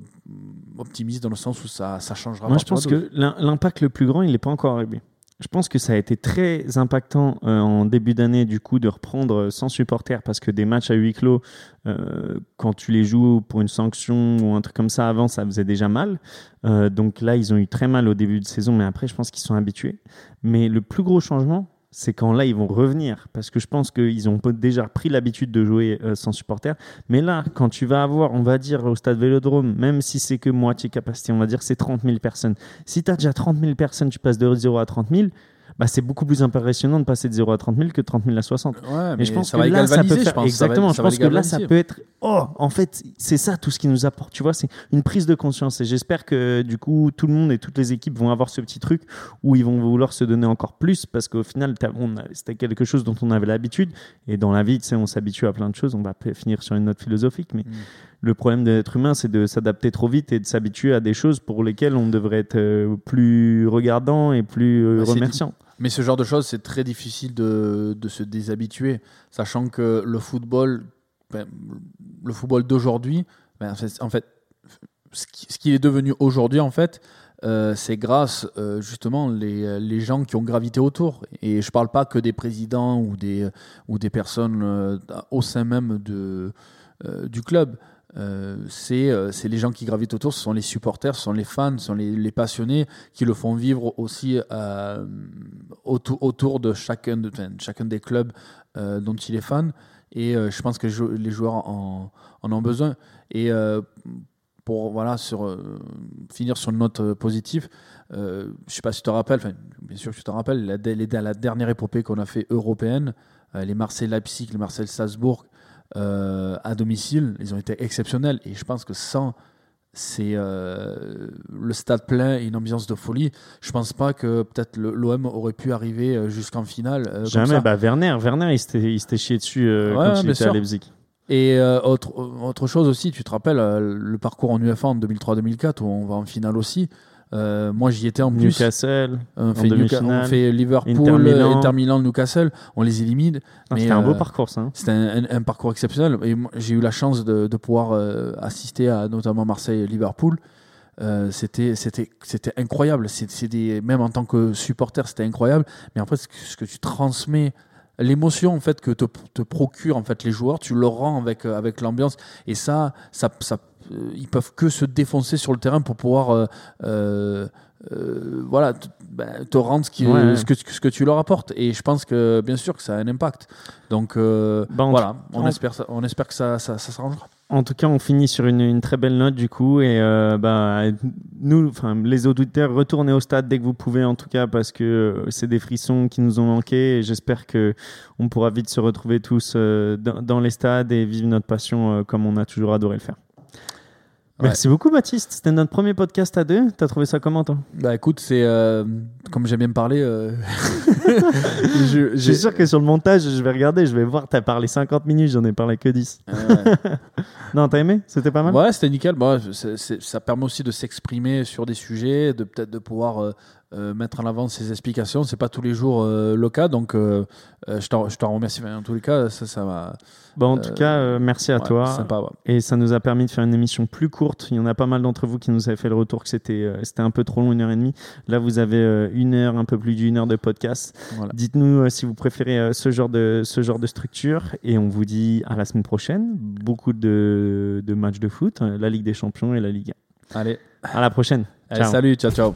optimiste dans le sens où ça, ça changera. Moi, je pense que l'impact le plus grand, il n'est pas encore arrivé. Je pense que ça a été très impactant euh, en début d'année du coup de reprendre sans supporters parce que des matchs à huis clos, euh, quand tu les joues pour une sanction ou un truc comme ça avant, ça faisait déjà mal. Euh, donc là, ils ont eu très mal au début de saison, mais après, je pense qu'ils sont habitués. Mais le plus gros changement, c'est quand là ils vont revenir. Parce que je pense qu'ils ont déjà pris l'habitude de jouer euh, sans supporters mais là quand tu vas avoir on va dire au stade Vélodrome même si c'est que moitié capacité on va dire c'est 30 000 personnes. Si tu as déjà 30 000 personnes tu passes de 0 à 30 000 bah, c'est beaucoup plus impressionnant de passer de 0 à 30 000 que de 30 000 à 60. Ouais, mais je pense que là, ça peut faire... Exactement, je pense que là, ça peut être... Oh, en fait, c'est ça tout ce qui nous apporte, tu vois, c'est une prise de conscience. Et j'espère que du coup, tout le monde et toutes les équipes vont avoir ce petit truc où ils vont vouloir se donner encore plus parce qu'au final, c'était quelque chose dont on avait l'habitude. Et dans la vie, tu sais, on s'habitue à plein de choses. On va finir sur une note philosophique, mais... Mm. Le problème d'être humain, c'est de s'adapter trop vite et de s'habituer à des choses pour lesquelles on devrait être euh, plus regardant et plus euh, remerciant. Mais ce genre de choses, c'est très difficile de, de, se déshabituer, sachant que le football, ben, le football d'aujourd'hui, ben, en fait, ce qui est devenu aujourd'hui, en fait, euh, c'est grâce justement les, les, gens qui ont gravité autour. Et je parle pas que des présidents ou des, ou des personnes au sein même de, du club. Euh, euh, c'est les gens qui gravitent autour, ce sont les supporters, ce sont les fans, ce sont les, passionnés qui le font vivre aussi euh, autour, autour, de chacun, de, chacun des clubs dont il est fan. Et je pense que les joueurs en, en ont besoin. Et pour voilà, sur, finir sur une note positive, je ne sais pas si tu te rappelles, bien sûr que tu te rappelles, la, la, la dernière épopée qu'on a fait européenne, les Marseille-Leipzig, les Marseille-Salzbourg, euh, à domicile, ils ont été exceptionnels. Et je pense que sans c'est euh, le stade plein et une ambiance de folie. Je pense pas que peut-être l'OM aurait pu arriver euh, jusqu'en finale. Jamais. Bah, Werner, Werner, il s'était chié dessus quand il était à Leipzig. Et autre, autre chose aussi, tu te rappelles le parcours en UEFA en 2003-2004 où on va en finale aussi. Euh, moi, j'y étais en plus. Newcastle. On fait, on fait Liverpool, Inter Milan. Newcastle. On les élimine. C'était un beau euh, parcours, ça. Hein. C'était un, parcours exceptionnel. Et j'ai eu la chance de, de pouvoir euh, assister à notamment Marseille et Liverpool. c'était c'était incroyable. C'est des même en tant que supporter, c'était incroyable. Mais après, ce que, ce que tu transmets l'émotion en fait que te, te procure en fait les joueurs, tu le rends avec avec l'ambiance et ça, ça, ça euh, ils peuvent que se défoncer sur le terrain pour pouvoir euh, euh, voilà, bah, te rendre ce, qui, ce, que, ce, que, tu leur apportes. Et je pense que bien sûr que ça a un impact. Donc bah, voilà, on, espère, on espère que ça, ça, ça s'arrangera. En tout cas, on finit sur une, très belle note du coup. Et bah, nous, enfin, les auditeurs, retournez au stade dès que vous pouvez, en tout cas, parce que c'est des frissons qui nous ont manqué. Et j'espère que on pourra vite se retrouver tous dans, dans, les stades et vivre notre passion comme on a toujours adoré le faire. Merci beaucoup, Baptiste. C'était notre premier podcast à deux. T'as trouvé ça comment, toi? Bah écoute, c'est euh, comme j'aime bien me parler. Euh, je, suis sûr que sur le montage, je vais regarder, je vais voir. T'as parlé 50 minutes, j'en ai parlé que 10. non, t'as aimé? C'était pas mal? Ouais, c'était nickel. Bon, ça permet aussi de s'exprimer sur des sujets, de peut-être de pouvoir euh, mettre en avant ses explications. C'est pas tous les jours le cas, donc je t'en remercie. En tous les cas, ça, ça va. Bon, en tout cas, merci à toi. Et ça nous a permis de faire une émission plus courte. Il y en a pas mal d'entre vous qui nous avaient fait le retour que c'était c'était un peu trop long, une heure et demie. Là, vous avez une heure, un peu plus d'une heure de podcast. Dites-nous si vous préférez ce genre de ce genre de structure. Et on vous dit à la semaine prochaine. Beaucoup de, de matchs de foot, la Ligue des Champions et la Ligue 1. Allez. À la prochaine. salut, ciao, ciao.